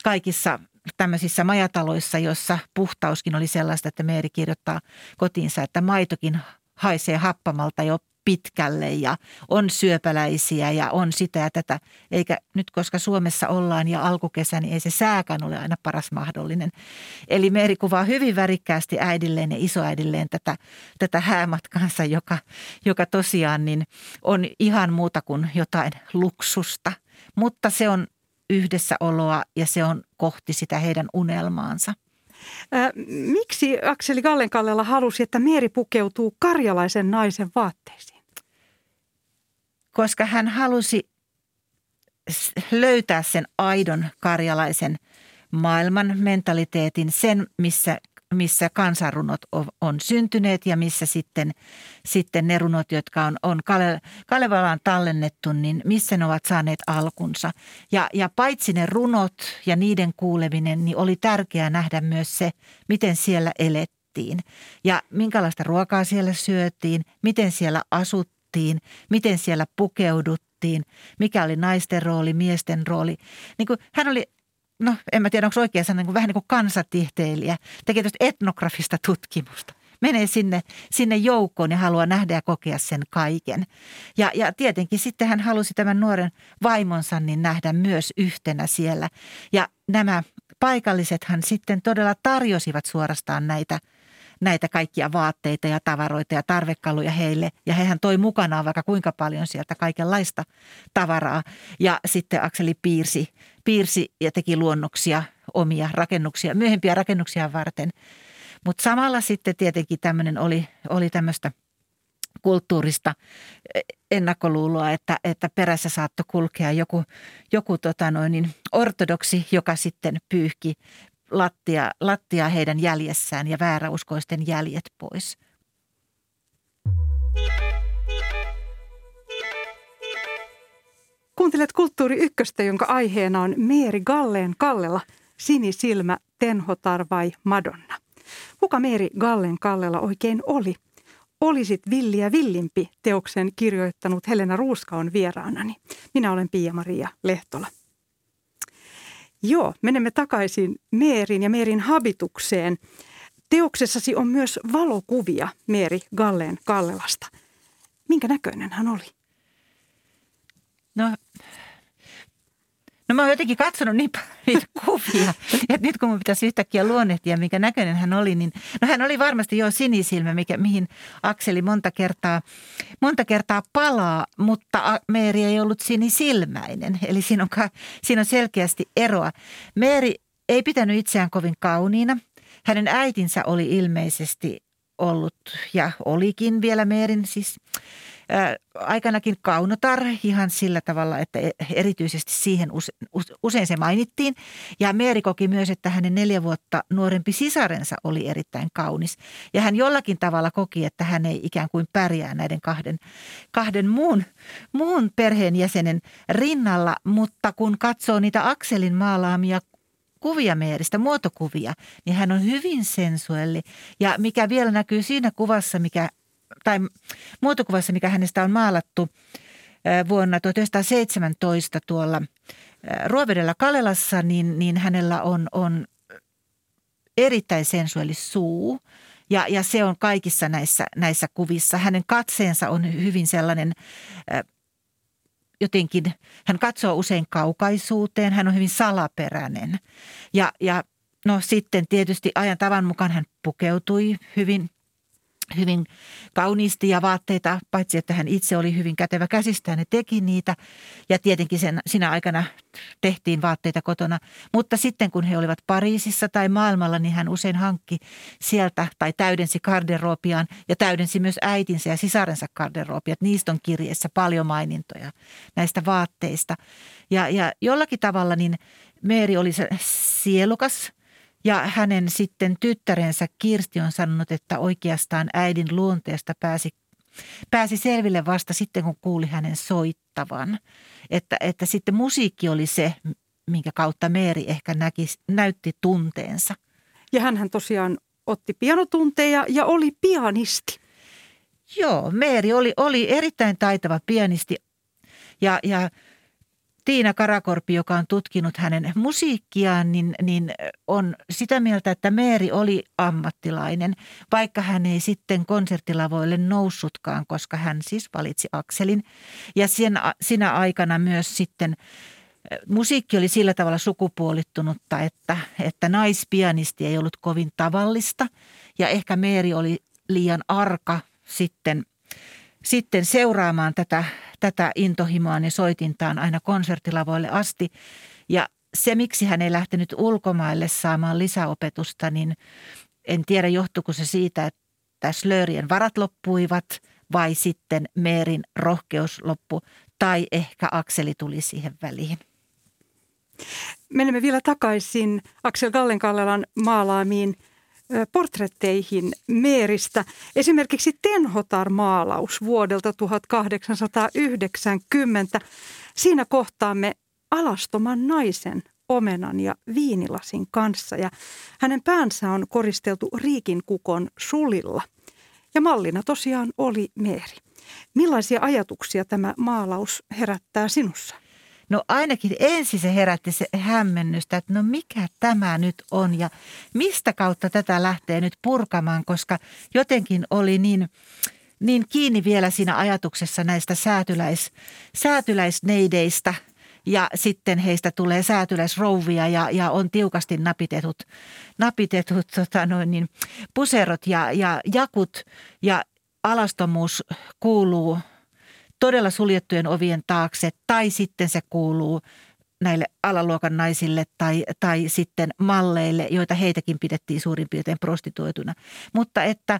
kaikissa tämmöisissä majataloissa, jossa puhtauskin oli sellaista, että Meeri kirjoittaa kotiinsa, että maitokin haisee happamalta jo pitkälle ja on syöpäläisiä ja on sitä ja tätä. Eikä nyt, koska Suomessa ollaan ja alkukesä, niin ei se sääkään ole aina paras mahdollinen. Eli Meeri kuvaa hyvin värikkäästi äidilleen ja isoäidilleen tätä, tätä häämatkansa, joka, joka tosiaan niin on ihan muuta kuin jotain luksusta. Mutta se on yhdessäoloa ja se on kohti sitä heidän unelmaansa. Miksi Akseli Gallenkallella halusi, että Meeri pukeutuu karjalaisen naisen vaatteisiin? Koska hän halusi löytää sen aidon karjalaisen maailman mentaliteetin, sen missä missä kansanrunot on syntyneet ja missä sitten, sitten ne runot, jotka on, on Kale, Kalevalaan tallennettu, niin missä ne ovat saaneet alkunsa. Ja, ja paitsi ne runot ja niiden kuuleminen, niin oli tärkeää nähdä myös se, miten siellä elettiin ja minkälaista ruokaa siellä syötiin, miten siellä asuttiin, miten siellä pukeuduttiin, mikä oli naisten rooli, miesten rooli. Niin kuin hän oli no en mä tiedä onko oikea sana, niin kuin, vähän niin kuin kansatieteilijä, tekee etnografista tutkimusta. Menee sinne, sinne joukkoon ja haluaa nähdä ja kokea sen kaiken. Ja, ja tietenkin sitten hän halusi tämän nuoren vaimonsa niin nähdä myös yhtenä siellä. Ja nämä paikallisethan sitten todella tarjosivat suorastaan näitä – näitä kaikkia vaatteita ja tavaroita ja tarvekaluja heille. Ja hehän toi mukanaan vaikka kuinka paljon sieltä kaikenlaista tavaraa. Ja sitten Akseli piirsi, piirsi ja teki luonnoksia, omia rakennuksia, myöhempiä rakennuksia varten. Mutta samalla sitten tietenkin tämmöinen oli, oli tämmöistä kulttuurista ennakkoluuloa, että, että perässä saattoi kulkea joku, joku tota noin, niin ortodoksi, joka sitten pyyhki, lattia, lattia heidän jäljessään ja vääräuskoisten jäljet pois. Kuuntelet Kulttuuri Ykköstä, jonka aiheena on Meeri Galleen Kallela, Sinisilmä, Tenhotar vai Madonna. Kuka Meeri Galleen Kallela oikein oli? Olisit villiä villimpi teoksen kirjoittanut Helena Ruuska on vieraanani. Minä olen Pia-Maria Lehtola. Joo, menemme takaisin Meerin ja Meerin habitukseen. Teoksessasi on myös valokuvia Meeri Galleen Kallelasta. Minkä näköinen hän oli? No No mä oon jotenkin katsonut niin paljon niitä kuvia, että nyt kun mun pitäisi yhtäkkiä luonnehtia, minkä näköinen hän oli, niin no hän oli varmasti jo sinisilmä, mikä, mihin Akseli monta kertaa, monta kertaa palaa, mutta Meeri ei ollut sinisilmäinen. Eli siinä on, siinä on selkeästi eroa. Meeri ei pitänyt itseään kovin kauniina. Hänen äitinsä oli ilmeisesti ollut ja olikin vielä Meerin siis aikanakin kaunotar ihan sillä tavalla, että e, erityisesti siihen usein se mainittiin. Ja Meeri koki myös, että hänen neljä vuotta nuorempi sisarensa oli erittäin kaunis. Ja hän jollakin tavalla koki, että hän ei ikään kuin pärjää näiden kahden, kahden muun, muun perheenjäsenen rinnalla. Mutta kun katsoo niitä Akselin maalaamia kuvia Meeristä, muotokuvia, niin hän on hyvin sensuelli. Ja mikä vielä näkyy siinä kuvassa, mikä tai muotokuvassa, mikä hänestä on maalattu vuonna 1917 tuolla Ruovedellä Kalelassa, niin, niin hänellä on, on erittäin sensuaali suu. Ja, ja se on kaikissa näissä, näissä kuvissa. Hänen katseensa on hyvin sellainen jotenkin, hän katsoo usein kaukaisuuteen, hän on hyvin salaperäinen. Ja, ja no sitten tietysti ajan tavan mukaan hän pukeutui hyvin hyvin kauniisti ja vaatteita, paitsi että hän itse oli hyvin kätevä käsistään ja teki niitä. Ja tietenkin sen, sinä aikana tehtiin vaatteita kotona. Mutta sitten kun he olivat Pariisissa tai maailmalla, niin hän usein hankki sieltä tai täydensi garderoopiaan ja täydensi myös äitinsä ja sisarensa garderoopiat. Niistä on kirjeessä paljon mainintoja näistä vaatteista. Ja, ja jollakin tavalla niin Meeri oli se sielukas – ja hänen sitten tyttärensä Kirsti on sanonut, että oikeastaan äidin luonteesta pääsi, pääsi selville vasta sitten, kun kuuli hänen soittavan. Että, että sitten musiikki oli se, minkä kautta Meeri ehkä näki, näytti tunteensa. Ja hän tosiaan otti pianotunteja ja oli pianisti. Joo, Meeri oli, oli erittäin taitava pianisti ja, ja Tiina Karakorpi, joka on tutkinut hänen musiikkiaan, niin, niin on sitä mieltä, että Meeri oli ammattilainen, vaikka hän ei sitten konserttilavoille noussutkaan, koska hän siis valitsi Akselin. Ja sen, sinä aikana myös sitten musiikki oli sillä tavalla sukupuolittunutta, että, että naispianisti ei ollut kovin tavallista. Ja ehkä Meeri oli liian arka sitten, sitten seuraamaan tätä tätä intohimoaan ja soitintaan aina konserttilavoille asti. Ja se, miksi hän ei lähtenyt ulkomaille saamaan lisäopetusta, niin en tiedä johtuuko se siitä, että Slörien varat loppuivat vai sitten Meerin rohkeus loppu tai ehkä Akseli tuli siihen väliin. Menemme vielä takaisin Aksel Gallenkallelan maalaamiin portretteihin Meeristä. Esimerkiksi Tenhotar-maalaus vuodelta 1890. Siinä kohtaamme alastoman naisen omenan ja viinilasin kanssa ja hänen päänsä on koristeltu riikin kukon sulilla. Ja mallina tosiaan oli Meeri. Millaisia ajatuksia tämä maalaus herättää sinussa? No ainakin ensin se herätti se hämmennystä, että no mikä tämä nyt on ja mistä kautta tätä lähtee nyt purkamaan, koska jotenkin oli niin, niin kiinni vielä siinä ajatuksessa näistä säätyläis, säätyläisneideistä – ja sitten heistä tulee säätyläisrouvia ja, ja on tiukasti napitetut, napitetut tota noin niin, puserot ja, ja jakut ja alastomuus kuuluu todella suljettujen ovien taakse tai sitten se kuuluu näille alaluokan naisille tai, tai sitten malleille, joita heitäkin pidettiin suurin piirtein prostituoituna. Mutta että,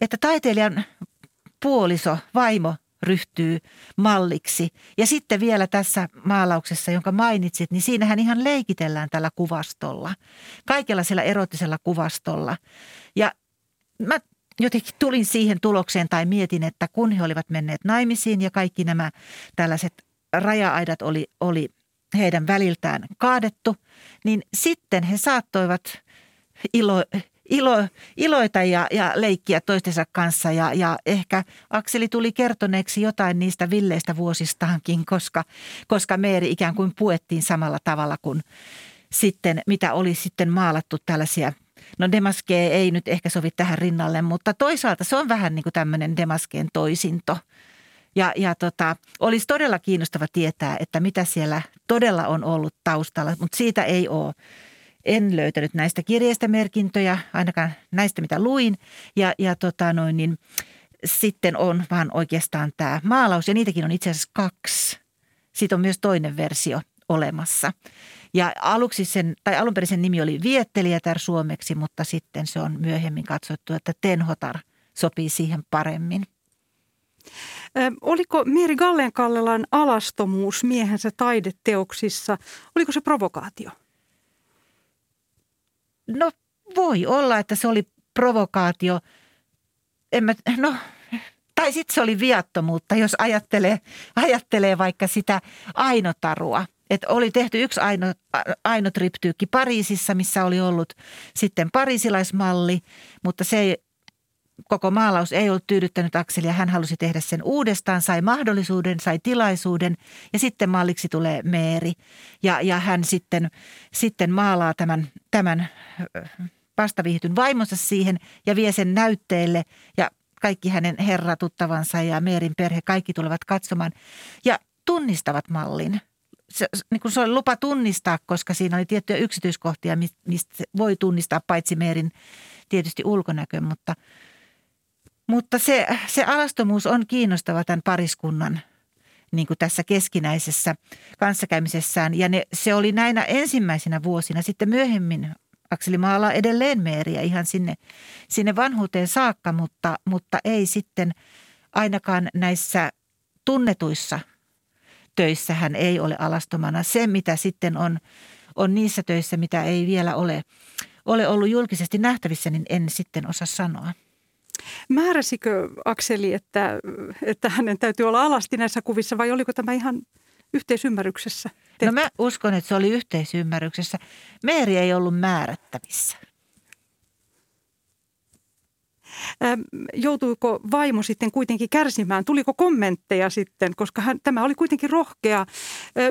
että taiteilijan puoliso, vaimo ryhtyy malliksi. Ja sitten vielä tässä maalauksessa, jonka mainitsit, niin siinähän ihan leikitellään tällä kuvastolla. Kaikella sillä erottisella kuvastolla. Ja mä jotenkin tulin siihen tulokseen tai mietin, että kun he olivat menneet naimisiin ja kaikki nämä tällaiset raja-aidat oli, oli heidän väliltään kaadettu, niin sitten he saattoivat ilo, ilo, iloita ja, ja leikkiä toistensa kanssa. Ja, ja ehkä Akseli tuli kertoneeksi jotain niistä villeistä vuosistaankin, koska, koska Meeri ikään kuin puettiin samalla tavalla kuin sitten, mitä oli sitten maalattu tällaisia – No demaskee ei nyt ehkä sovi tähän rinnalle, mutta toisaalta se on vähän niin kuin tämmöinen demaskeen toisinto. Ja, ja tota, olisi todella kiinnostava tietää, että mitä siellä todella on ollut taustalla, mutta siitä ei ole. En löytänyt näistä kirjeistä merkintöjä, ainakaan näistä mitä luin. Ja, ja tota noin, niin sitten on vaan oikeastaan tämä maalaus, ja niitäkin on itse asiassa kaksi. Siitä on myös toinen versio olemassa. Ja aluksi sen, tai alun perin sen nimi oli Viettelijätär suomeksi, mutta sitten se on myöhemmin katsottu, että Tenhotar sopii siihen paremmin. Ö, oliko Mieri Gallenkallelan alastomuus miehensä taideteoksissa, oliko se provokaatio? No voi olla, että se oli provokaatio. En mä, no, tai sitten se oli viattomuutta, jos ajattelee, ajattelee vaikka sitä ainotarua – että oli tehty yksi aino, aino triptyykki Pariisissa, missä oli ollut sitten parisilaismalli, mutta se ei, koko maalaus ei ollut tyydyttänyt Akselia. Hän halusi tehdä sen uudestaan, sai mahdollisuuden, sai tilaisuuden ja sitten malliksi tulee Meeri. Ja, ja hän sitten, sitten maalaa tämän, tämän vastaviihtyn vaimonsa siihen ja vie sen näytteelle ja kaikki hänen herratuttavansa ja Meerin perhe, kaikki tulevat katsomaan ja tunnistavat mallin – se, niin kuin se oli lupa tunnistaa, koska siinä oli tiettyjä yksityiskohtia, mistä voi tunnistaa paitsi Meerin tietysti ulkonäkö, mutta, mutta se, se alastomuus on kiinnostava tämän pariskunnan niin kuin tässä keskinäisessä kanssakäymisessään. Ja ne, se oli näinä ensimmäisenä vuosina. Sitten myöhemmin Akseli maalaa edelleen Meeriä ihan sinne, sinne vanhuuteen saakka, mutta, mutta ei sitten ainakaan näissä tunnetuissa – töissä hän ei ole alastomana. Se, mitä sitten on, on niissä töissä, mitä ei vielä ole, ole ollut julkisesti nähtävissä, niin en sitten osaa sanoa. Määräsikö Akseli, että, että hänen täytyy olla alasti näissä kuvissa vai oliko tämä ihan yhteisymmärryksessä? Tehty? No mä uskon, että se oli yhteisymmärryksessä. Meeri ei ollut määrättävissä. Joutuiko vaimo sitten kuitenkin kärsimään? Tuliko kommentteja sitten, koska hän, tämä oli kuitenkin rohkea.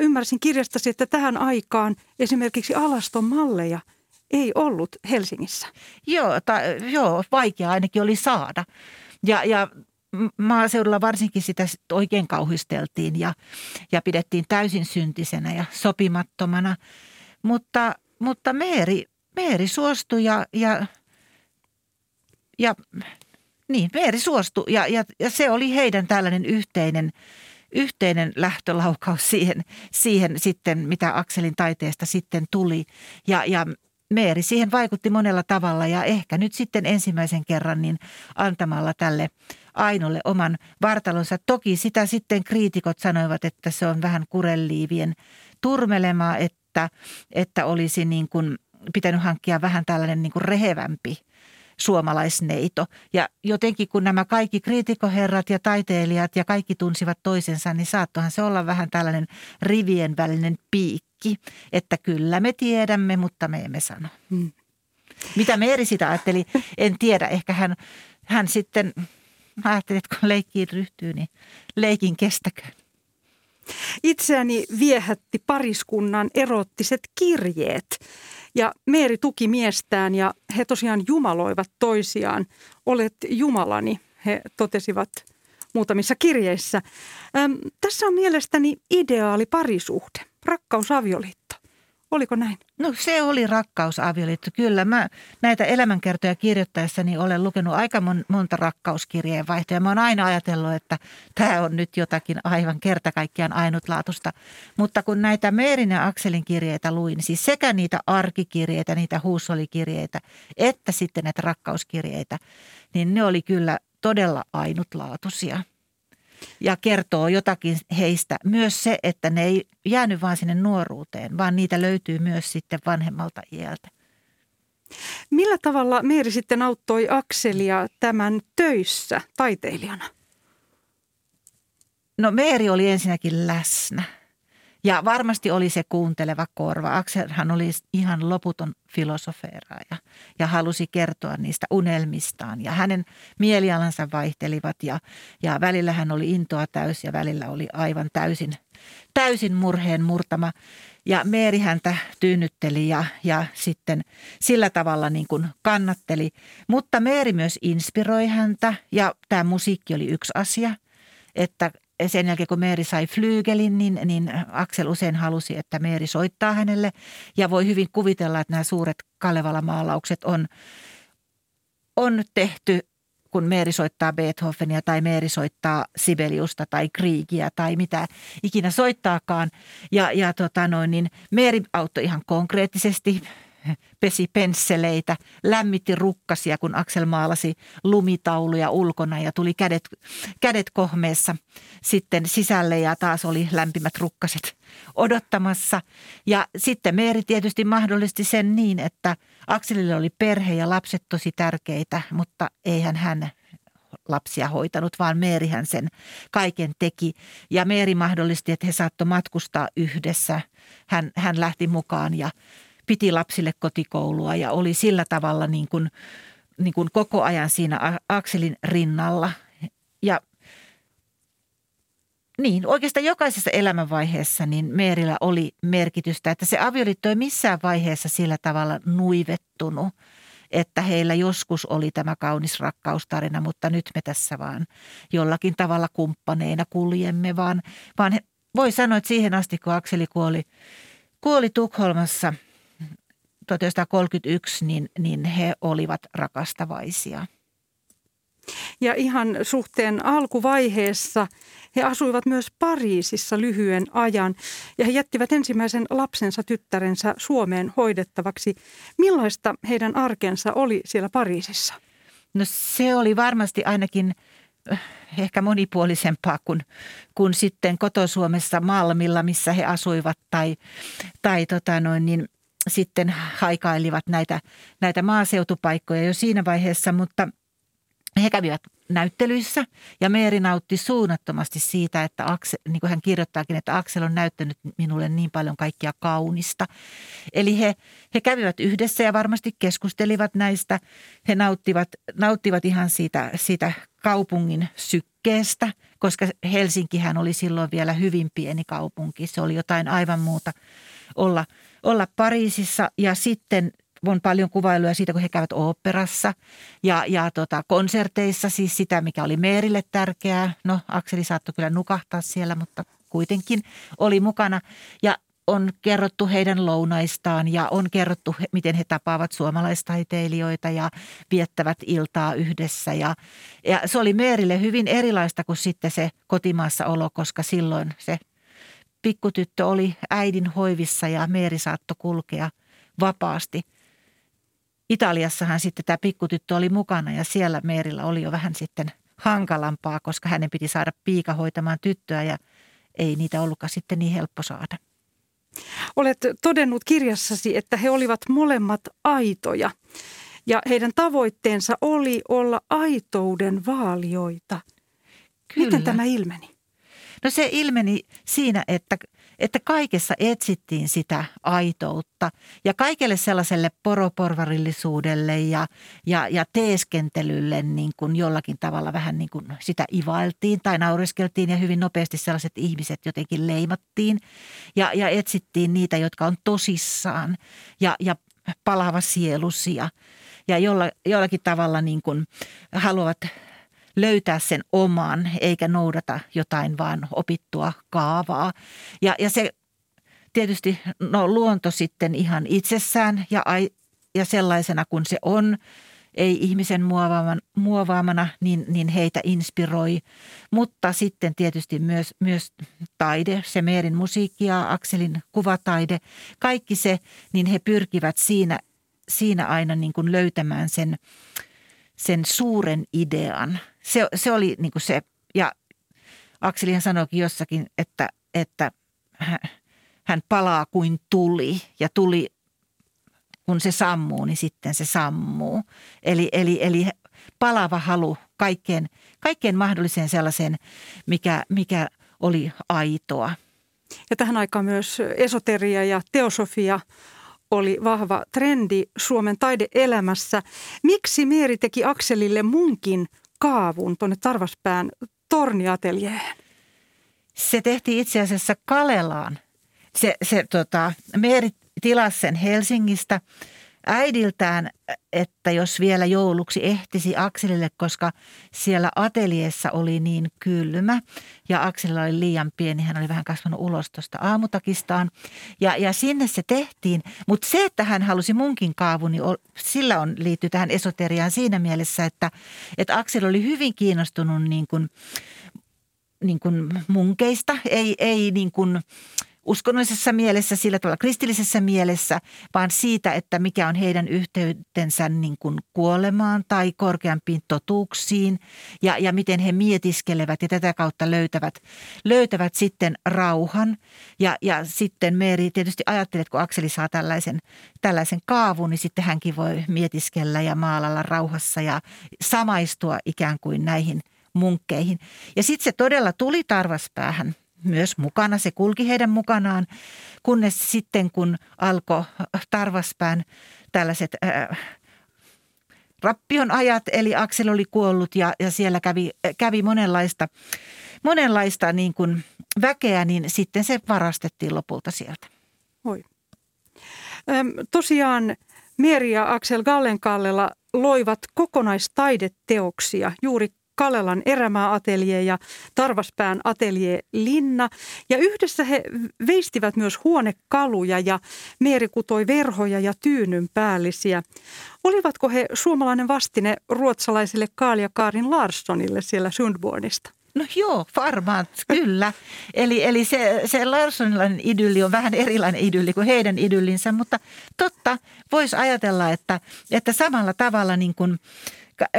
Ymmärsin kirjastasi, että tähän aikaan esimerkiksi alaston malleja ei ollut Helsingissä. Joo, ta, joo vaikea ainakin oli saada. Ja, ja maaseudulla varsinkin sitä oikein kauhisteltiin ja, ja pidettiin täysin syntisenä ja sopimattomana. Mutta, mutta Meeri, Meeri suostui ja, ja ja niin, Meeri suostui ja, ja, ja se oli heidän tällainen yhteinen, yhteinen lähtölaukaus siihen, siihen sitten, mitä Akselin taiteesta sitten tuli. Ja, ja Meeri siihen vaikutti monella tavalla ja ehkä nyt sitten ensimmäisen kerran niin antamalla tälle Ainolle oman vartalonsa. Toki sitä sitten kriitikot sanoivat, että se on vähän kurelliivien turmelemaa, että, että olisi niin kuin pitänyt hankkia vähän tällainen niin kuin rehevämpi suomalaisneito. Ja jotenkin kun nämä kaikki kriitikoherrat ja taiteilijat ja kaikki tunsivat toisensa, niin saattohan se olla vähän tällainen rivien välinen piikki, että kyllä me tiedämme, mutta me emme sano. Hmm. Mitä Meeri sitä ajatteli, en tiedä. Ehkä hän, hän sitten ajatteli, että kun leikkiin ryhtyy, niin leikin kestäköön. Itseäni viehätti pariskunnan erottiset kirjeet. Ja Meeri tuki miestään ja he tosiaan jumaloivat toisiaan. Olet Jumalani, he totesivat muutamissa kirjeissä. Ähm, tässä on mielestäni ideaali parisuhde, rakkausavioliitto. Oliko näin? No se oli rakkausavioliitto, kyllä. Mä näitä elämänkertoja kirjoittaessani olen lukenut aika monta rakkauskirjeen vaihtoja. Mä oon aina ajatellut, että tämä on nyt jotakin aivan kerta kaikkiaan ainutlaatusta. Mutta kun näitä Meerin ja Akselin kirjeitä luin, siis sekä niitä arkikirjeitä, niitä huussolikirjeitä, että sitten näitä rakkauskirjeitä, niin ne oli kyllä todella ainutlaatuisia – ja kertoo jotakin heistä. Myös se, että ne ei jäänyt vain sinne nuoruuteen, vaan niitä löytyy myös sitten vanhemmalta iältä. Millä tavalla Meeri sitten auttoi Akselia tämän töissä taiteilijana? No Meeri oli ensinnäkin läsnä – ja varmasti oli se kuunteleva korva. Akselhan oli ihan loputon filosofeeraaja ja halusi kertoa niistä unelmistaan. Ja hänen mielialansa vaihtelivat ja, ja välillä hän oli intoa täys ja välillä oli aivan täysin, täysin murheen murtama. Ja Meeri häntä tyynnytteli ja, ja sitten sillä tavalla niin kuin kannatteli. Mutta Meeri myös inspiroi häntä ja tämä musiikki oli yksi asia – että sen jälkeen kun Meeri sai flyygelin, niin, niin Aksel usein halusi, että Meeri soittaa hänelle. Ja voi hyvin kuvitella, että nämä suuret Kalevala-maalaukset on, on tehty kun Meeri soittaa Beethovenia tai Meeri soittaa Sibeliusta tai Kriegia tai mitä ikinä soittaakaan. Ja, ja tota noin, niin Meeri auttoi ihan konkreettisesti pesi pensseleitä, lämmitti rukkasia, kun Aksel maalasi lumitauluja ulkona ja tuli kädet, kädet kohmeessa sitten sisälle ja taas oli lämpimät rukkaset odottamassa. Ja sitten Meeri tietysti mahdollisti sen niin, että Akselille oli perhe ja lapset tosi tärkeitä, mutta eihän hän lapsia hoitanut, vaan Meerihän sen kaiken teki. Ja Meeri mahdollisti, että he saatto matkustaa yhdessä. Hän, hän lähti mukaan ja piti lapsille kotikoulua ja oli sillä tavalla niin kuin, niin kuin koko ajan siinä Akselin rinnalla. Ja niin, oikeastaan jokaisessa elämänvaiheessa niin Meerillä oli merkitystä, että se avioliitto ei missään vaiheessa sillä tavalla nuivettunut, että heillä joskus oli tämä kaunis rakkaustarina, mutta nyt me tässä vaan jollakin tavalla kumppaneina kuljemme, vaan, vaan he, voi sanoa, että siihen asti kun Akseli kuoli, kuoli Tukholmassa – 1931, niin, niin he olivat rakastavaisia. Ja ihan suhteen alkuvaiheessa he asuivat myös Pariisissa lyhyen ajan ja he jättivät ensimmäisen lapsensa tyttärensä Suomeen hoidettavaksi. Millaista heidän arkensa oli siellä Pariisissa? No se oli varmasti ainakin eh, ehkä monipuolisempaa kuin, kuin sitten kotosuomessa Malmilla, missä he asuivat tai, tai tota noin, niin sitten haikailivat näitä, näitä maaseutupaikkoja jo siinä vaiheessa, mutta he kävivät näyttelyissä ja Meeri nautti suunnattomasti siitä, että Aksel, niin kuin hän kirjoittaakin, että Aksel on näyttänyt minulle niin paljon kaikkia kaunista. Eli he, he kävivät yhdessä ja varmasti keskustelivat näistä. He nauttivat, nauttivat ihan siitä, siitä kaupungin sykkeestä, koska Helsinkihän oli silloin vielä hyvin pieni kaupunki. Se oli jotain aivan muuta olla – olla Pariisissa ja sitten on paljon kuvailuja siitä, kun he käyvät oopperassa ja, ja tota, konserteissa, siis sitä, mikä oli Meerille tärkeää. No, Akseli saattoi kyllä nukahtaa siellä, mutta kuitenkin oli mukana. Ja on kerrottu heidän lounaistaan ja on kerrottu, miten he tapaavat suomalaistaiteilijoita ja viettävät iltaa yhdessä. Ja, ja se oli Meerille hyvin erilaista kuin sitten se kotimaassa olo, koska silloin se pikkutyttö oli äidin hoivissa ja Meeri saattoi kulkea vapaasti. Italiassahan sitten tämä pikkutyttö oli mukana ja siellä Meerillä oli jo vähän sitten hankalampaa, koska hänen piti saada piika hoitamaan tyttöä ja ei niitä ollutkaan sitten niin helppo saada. Olet todennut kirjassasi, että he olivat molemmat aitoja ja heidän tavoitteensa oli olla aitouden vaalioita. Kyllä. Miten tämä ilmeni? No se ilmeni siinä, että, että kaikessa etsittiin sitä aitoutta. Ja kaikelle sellaiselle poroporvarillisuudelle ja, ja, ja teeskentelylle niin kuin jollakin tavalla vähän niin kuin sitä ivailtiin tai nauriskeltiin ja hyvin nopeasti sellaiset ihmiset jotenkin leimattiin. Ja, ja etsittiin niitä, jotka on tosissaan ja, ja palava sielusia. Ja jolla, jollakin tavalla niin kuin haluavat löytää sen oman eikä noudata jotain vaan opittua kaavaa. Ja, ja se tietysti no, luonto sitten ihan itsessään ja, ja sellaisena kuin se on, ei ihmisen muovaamana, muovaamana, niin, niin heitä inspiroi. Mutta sitten tietysti myös, myös taide, se Meerin musiikki ja Akselin kuvataide, kaikki se, niin he pyrkivät siinä, siinä aina niin kuin löytämään sen, sen suuren idean – se, se oli niin kuin se, ja Akselihan sanoikin jossakin, että, että hän palaa kuin tuli ja tuli, kun se sammuu, niin sitten se sammuu. Eli, eli, eli palava halu kaikkeen, kaikkeen mahdolliseen sellaiseen, mikä, mikä oli aitoa. Ja tähän aikaan myös esoteria ja teosofia oli vahva trendi Suomen taideelämässä. Miksi Meeri teki Akselille munkin kaavun tuonne Tarvaspään torniateljeen? Se tehtiin itse asiassa Kalelaan. Se, se tota, Meeri tilasi sen Helsingistä äidiltään, että jos vielä jouluksi ehtisi Akselille, koska siellä ateljeessa oli niin kylmä ja Akselilla oli liian pieni, hän oli vähän kasvanut ulos tuosta aamutakistaan ja, ja sinne se tehtiin. Mutta se, että hän halusi munkin kaavun, niin sillä on liittyy tähän esoteriaan siinä mielessä, että, että Aksel oli hyvin kiinnostunut niin kuin, niin kuin munkeista, ei, ei niin kuin – uskonnollisessa mielessä, sillä tavalla kristillisessä mielessä, vaan siitä, että mikä on heidän yhteytensä niin kuin kuolemaan tai korkeampiin totuuksiin ja, ja miten he mietiskelevät ja tätä kautta löytävät, löytävät sitten rauhan. Ja, ja sitten Meeri tietysti ajattelee, että kun Akseli saa tällaisen, tällaisen kaavun, niin sitten hänkin voi mietiskellä ja maalalla rauhassa ja samaistua ikään kuin näihin munkkeihin. Ja sitten se todella tuli tarvaspäähän – myös mukana. Se kulki heidän mukanaan, kunnes sitten kun alkoi Tarvaspään tällaiset äh, rappion ajat, eli Aksel oli kuollut ja, ja siellä kävi, kävi monenlaista, monenlaista niin kuin väkeä, niin sitten se varastettiin lopulta sieltä. Oi. Öm, tosiaan Mieri ja Aksel Gallenkallela loivat kokonaistaideteoksia juuri Kalelan erämaa-atelje ja Tarvaspään atelje Linna. Ja yhdessä he veistivät myös huonekaluja ja Meeri kutoi verhoja ja tyynyn päällisiä. Olivatko he suomalainen vastine ruotsalaiselle Kaalia Kaarin Larssonille siellä Sundbornista? No joo, varmaan, kyllä. Eli, eli se, se Larssonilainen idylli on vähän erilainen idylli kuin heidän idyllinsä, mutta totta, voisi ajatella, että, että samalla tavalla niin kuin –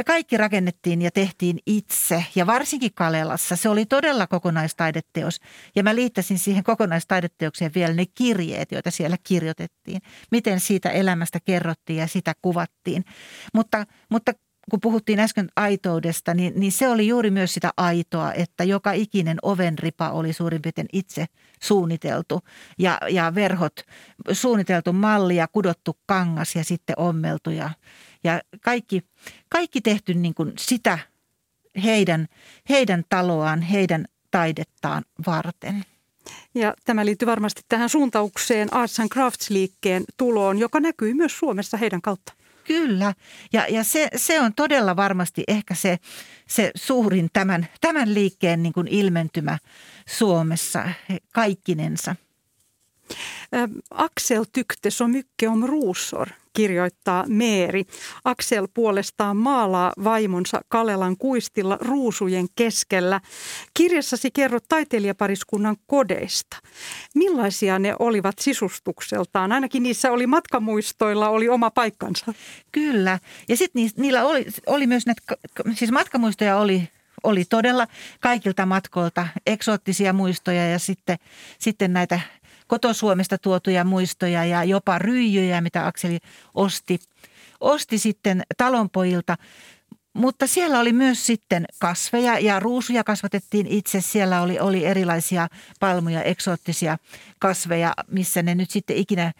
kaikki rakennettiin ja tehtiin itse ja varsinkin Kalelassa. Se oli todella kokonaistaideteos ja mä liittäisin siihen kokonaistaideteokseen vielä ne kirjeet, joita siellä kirjoitettiin. Miten siitä elämästä kerrottiin ja sitä kuvattiin. Mutta, mutta kun puhuttiin äsken aitoudesta, niin, niin se oli juuri myös sitä aitoa, että joka ikinen ovenripa oli suurin piirtein itse suunniteltu ja, ja verhot, suunniteltu malli ja kudottu kangas ja sitten ommeltu ja, ja kaikki, kaikki tehty niin kuin sitä heidän, heidän taloaan, heidän taidettaan varten. Ja tämä liittyy varmasti tähän suuntaukseen Arts and Crafts-liikkeen tuloon, joka näkyy myös Suomessa heidän kautta. Kyllä, ja, ja se, se on todella varmasti ehkä se, se suurin tämän, tämän liikkeen niin kuin ilmentymä Suomessa kaikkinensa. Axel tykte så mycket om rosor, kirjoittaa Meeri. Aksel puolestaan maalaa vaimonsa Kalelan kuistilla ruusujen keskellä. Kirjassasi kerrot taiteilijapariskunnan kodeista. Millaisia ne olivat sisustukseltaan? Ainakin niissä oli matkamuistoilla oli oma paikkansa. Kyllä. Ja sitten niillä oli, oli myös näitä, siis matkamuistoja oli oli todella kaikilta matkoilta eksoottisia muistoja ja sitten, sitten näitä kotosuomesta tuotuja muistoja ja jopa ryijyjä, mitä Akseli osti, osti sitten talonpojilta. Mutta siellä oli myös sitten kasveja ja ruusuja kasvatettiin itse. Siellä oli, oli erilaisia palmuja, eksoottisia kasveja, missä ne nyt sitten ikinä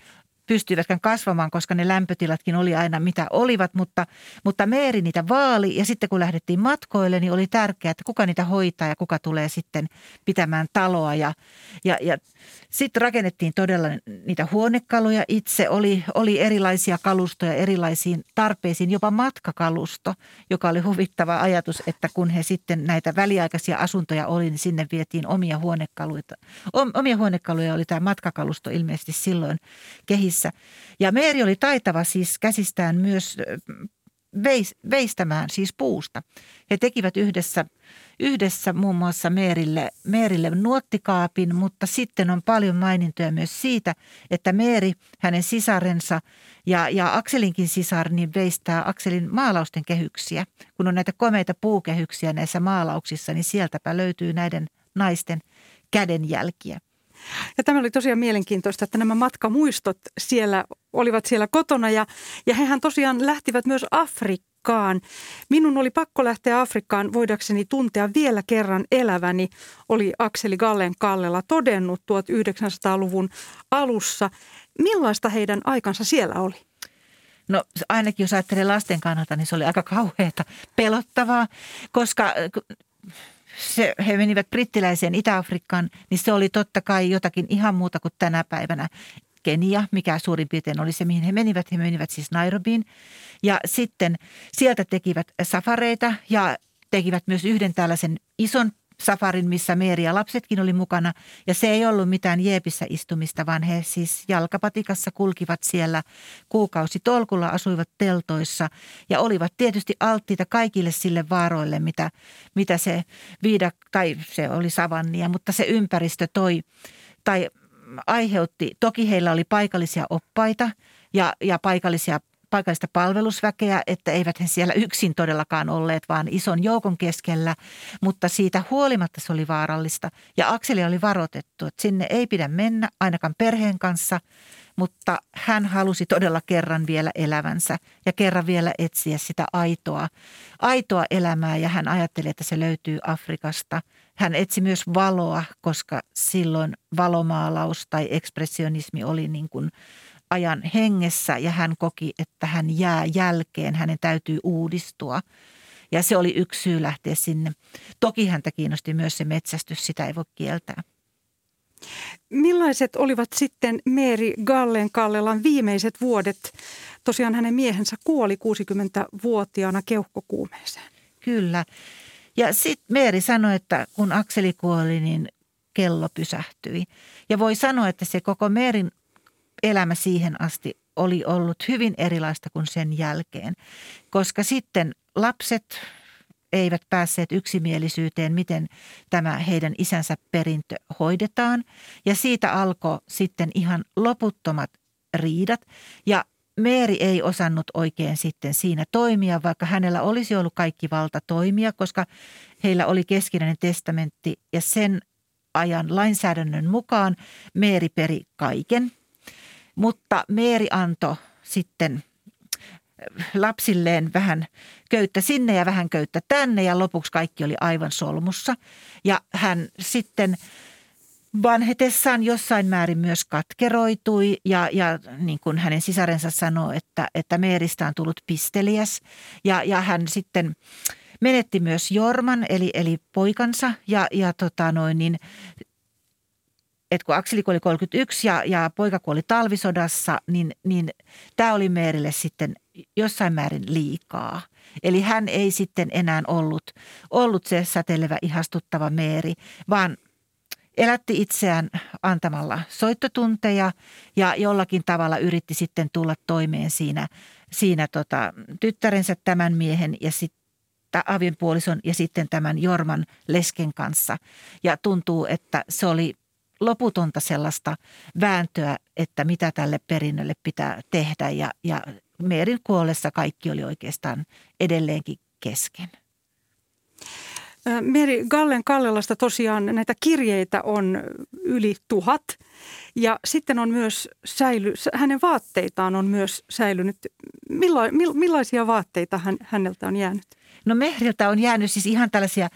pystyivätkään kasvamaan, koska ne lämpötilatkin oli aina mitä olivat, mutta, mutta Meeri niitä vaali ja sitten kun lähdettiin matkoille, niin oli tärkeää, että kuka niitä hoitaa ja kuka tulee sitten pitämään taloa ja, ja, ja sitten rakennettiin todella niitä huonekaluja itse, oli, oli erilaisia kalustoja erilaisiin tarpeisiin, jopa matkakalusto, joka oli huvittava ajatus, että kun he sitten näitä väliaikaisia asuntoja oli, niin sinne vietiin omia huonekaluja. Omia huonekaluja oli tämä matkakalusto ilmeisesti silloin kehissä. Ja Meeri oli taitava siis käsistään myös veistämään siis puusta. He tekivät yhdessä yhdessä muun muassa Meerille, Meerille nuottikaapin, mutta sitten on paljon mainintoja myös siitä, että Meeri, hänen sisarensa ja, ja Akselinkin sisar, niin veistää Akselin maalausten kehyksiä. Kun on näitä komeita puukehyksiä näissä maalauksissa, niin sieltäpä löytyy näiden naisten kädenjälkiä. Ja tämä oli tosiaan mielenkiintoista, että nämä matkamuistot siellä olivat siellä kotona ja, ja hehän tosiaan lähtivät myös Afrikkaan. Minun oli pakko lähteä Afrikkaan voidakseni tuntea vielä kerran eläväni, oli Akseli Gallen Kallela todennut 1900-luvun alussa. Millaista heidän aikansa siellä oli? No ainakin jos ajattelee lasten kannalta, niin se oli aika kauheata, pelottavaa, koska se, he menivät brittiläiseen Itä-Afrikkaan, niin se oli totta kai jotakin ihan muuta kuin tänä päivänä. Kenia, mikä suurin piirtein oli se, mihin he menivät. He menivät siis Nairobiin ja sitten sieltä tekivät safareita ja tekivät myös yhden tällaisen ison safarin, missä Meeri ja lapsetkin oli mukana. Ja se ei ollut mitään jeepissä istumista, vaan he siis jalkapatikassa kulkivat siellä kuukausi tolkulla, asuivat teltoissa ja olivat tietysti alttiita kaikille sille vaaroille, mitä, mitä se viida, tai se oli savannia, mutta se ympäristö toi tai aiheutti. Toki heillä oli paikallisia oppaita ja, ja paikallisia paikallista palvelusväkeä, että eivät he siellä yksin todellakaan olleet, vaan ison joukon keskellä, mutta siitä huolimatta se oli vaarallista. Ja Akseli oli varoitettu, että sinne ei pidä mennä ainakaan perheen kanssa, mutta hän halusi todella kerran vielä elävänsä ja kerran vielä etsiä sitä aitoa, aitoa elämää ja hän ajatteli, että se löytyy Afrikasta. Hän etsi myös valoa, koska silloin valomaalaus tai ekspressionismi oli niin kuin – ajan hengessä ja hän koki, että hän jää jälkeen, hänen täytyy uudistua. Ja se oli yksi syy lähteä sinne. Toki häntä kiinnosti myös se metsästys, sitä ei voi kieltää. Millaiset olivat sitten Meeri Gallen Kallelan viimeiset vuodet? Tosiaan hänen miehensä kuoli 60-vuotiaana keuhkokuumeeseen. Kyllä. Ja sitten Meeri sanoi, että kun Akseli kuoli, niin kello pysähtyi. Ja voi sanoa, että se koko Meerin elämä siihen asti oli ollut hyvin erilaista kuin sen jälkeen, koska sitten lapset eivät päässeet yksimielisyyteen, miten tämä heidän isänsä perintö hoidetaan. Ja siitä alkoi sitten ihan loputtomat riidat. Ja Meeri ei osannut oikein sitten siinä toimia, vaikka hänellä olisi ollut kaikki valta toimia, koska heillä oli keskinäinen testamentti ja sen ajan lainsäädännön mukaan Meeri peri kaiken mutta Meeri antoi sitten lapsilleen vähän köyttä sinne ja vähän köyttä tänne ja lopuksi kaikki oli aivan solmussa. Ja hän sitten vanhetessaan jossain määrin myös katkeroitui ja, ja niin kuin hänen sisarensa sanoi, että, että Meeristä on tullut pisteliäs ja, ja hän sitten menetti myös Jorman eli, eli poikansa ja, ja tota noin, niin että kun Akseli kuoli 31 ja, ja poika kuoli talvisodassa, niin, niin tämä oli Meerille sitten jossain määrin liikaa. Eli hän ei sitten enää ollut, ollut se säteilevä ihastuttava Meeri, vaan elätti itseään antamalla soittotunteja ja jollakin tavalla yritti sitten tulla toimeen siinä, siinä tota, tyttärensä tämän miehen ja sitten avienpuolison ja sitten tämän Jorman lesken kanssa. Ja tuntuu, että se oli loputonta sellaista vääntöä, että mitä tälle perinnölle pitää tehdä ja, ja Meerin kuollessa kaikki oli oikeastaan edelleenkin kesken. Meri Gallen Kallelasta tosiaan näitä kirjeitä on yli tuhat. Ja sitten on myös säily, hänen vaatteitaan on myös säilynyt. Milla, millaisia vaatteita hän, häneltä on jäänyt? No Mehriltä on jäänyt siis ihan tällaisia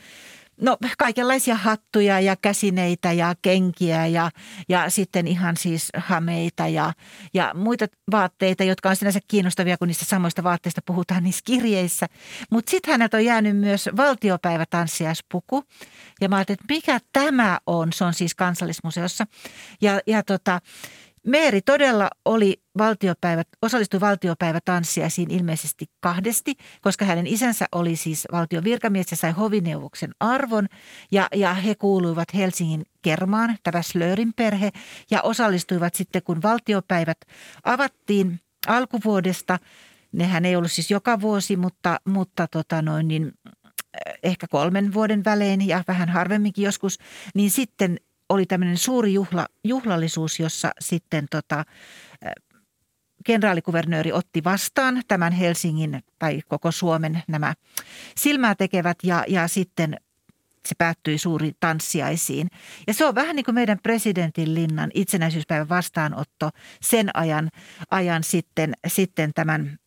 No kaikenlaisia hattuja ja käsineitä ja kenkiä ja, ja sitten ihan siis hameita ja, ja muita vaatteita, jotka on sinänsä kiinnostavia, kun niistä samoista vaatteista puhutaan niissä kirjeissä. Mutta sitten häneltä on jäänyt myös valtiopäivätanssiaispuku. Ja mä ajattelin, että mikä tämä on? Se on siis kansallismuseossa. Ja, ja tota, Meeri todella oli valtiopäivät, osallistui valtiopäivätanssiaisiin ilmeisesti kahdesti, koska hänen isänsä oli siis valtion virkamies ja sai hovineuvoksen arvon. Ja, ja he kuuluivat Helsingin kermaan, tämä Slörin perhe, ja osallistuivat sitten, kun valtiopäivät avattiin alkuvuodesta. Nehän ei ollut siis joka vuosi, mutta, mutta tota noin, niin ehkä kolmen vuoden välein ja vähän harvemminkin joskus, niin sitten oli tämmöinen suuri juhla, juhlallisuus, jossa sitten tota, kenraalikuvernööri otti vastaan tämän Helsingin tai koko Suomen nämä silmää tekevät ja, ja sitten se päättyi suuri tanssiaisiin. Ja se on vähän niin kuin meidän presidentin linnan itsenäisyyspäivän vastaanotto sen ajan, ajan sitten, sitten tämän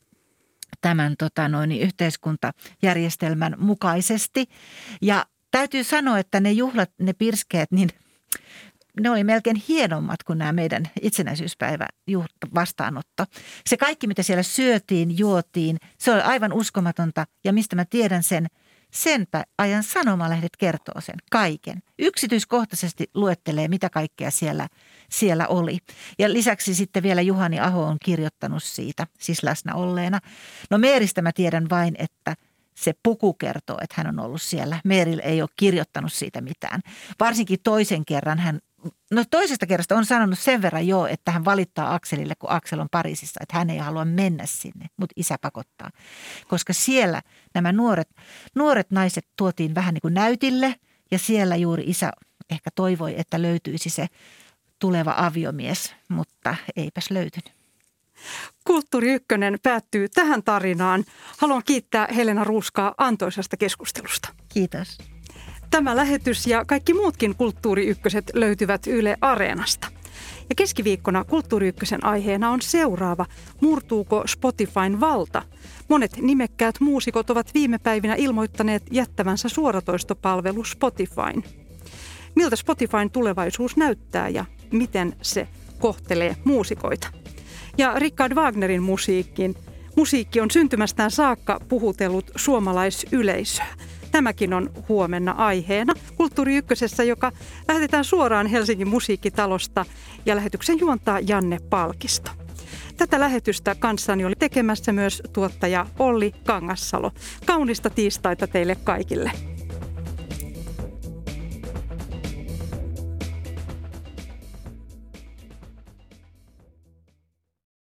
tämän tota noin, yhteiskuntajärjestelmän mukaisesti. Ja täytyy sanoa, että ne juhlat, ne pirskeet, niin ne oli melkein hienommat kuin nämä meidän itsenäisyyspäivä vastaanotto. Se kaikki, mitä siellä syötiin, juotiin, se oli aivan uskomatonta. Ja mistä mä tiedän sen, senpä ajan sanomalehdet kertoo sen kaiken. Yksityiskohtaisesti luettelee, mitä kaikkea siellä, siellä oli. Ja lisäksi sitten vielä Juhani Aho on kirjoittanut siitä, siis läsnä olleena. No Meeristä mä tiedän vain, että – se puku kertoo, että hän on ollut siellä. Meril ei ole kirjoittanut siitä mitään. Varsinkin toisen kerran hän, no toisesta kerrasta on sanonut sen verran jo, että hän valittaa Akselille, kun Aksel on Pariisissa, että hän ei halua mennä sinne, mutta isä pakottaa. Koska siellä nämä nuoret, nuoret naiset tuotiin vähän niin kuin näytille ja siellä juuri isä ehkä toivoi, että löytyisi se tuleva aviomies, mutta eipäs löytynyt. Kulttuuri Ykkönen päättyy tähän tarinaan. Haluan kiittää Helena Ruuskaa antoisesta keskustelusta. Kiitos. Tämä lähetys ja kaikki muutkin Kulttuuri Ykköset löytyvät Yle Areenasta. Ja keskiviikkona Kulttuuri Ykkösen aiheena on seuraava. Murtuuko Spotifyn valta? Monet nimekkäät muusikot ovat viime päivinä ilmoittaneet jättävänsä suoratoistopalvelu Spotifyn. Miltä Spotifyn tulevaisuus näyttää ja miten se kohtelee muusikoita? Ja Richard Wagnerin musiikkin. Musiikki on syntymästään saakka puhutellut suomalaisyleisöä. Tämäkin on huomenna aiheena Kulttuuri Ykkösessä, joka lähetetään suoraan Helsingin musiikkitalosta ja lähetyksen juontaa Janne Palkisto. Tätä lähetystä kanssani oli tekemässä myös tuottaja Olli Kangassalo. Kaunista tiistaita teille kaikille.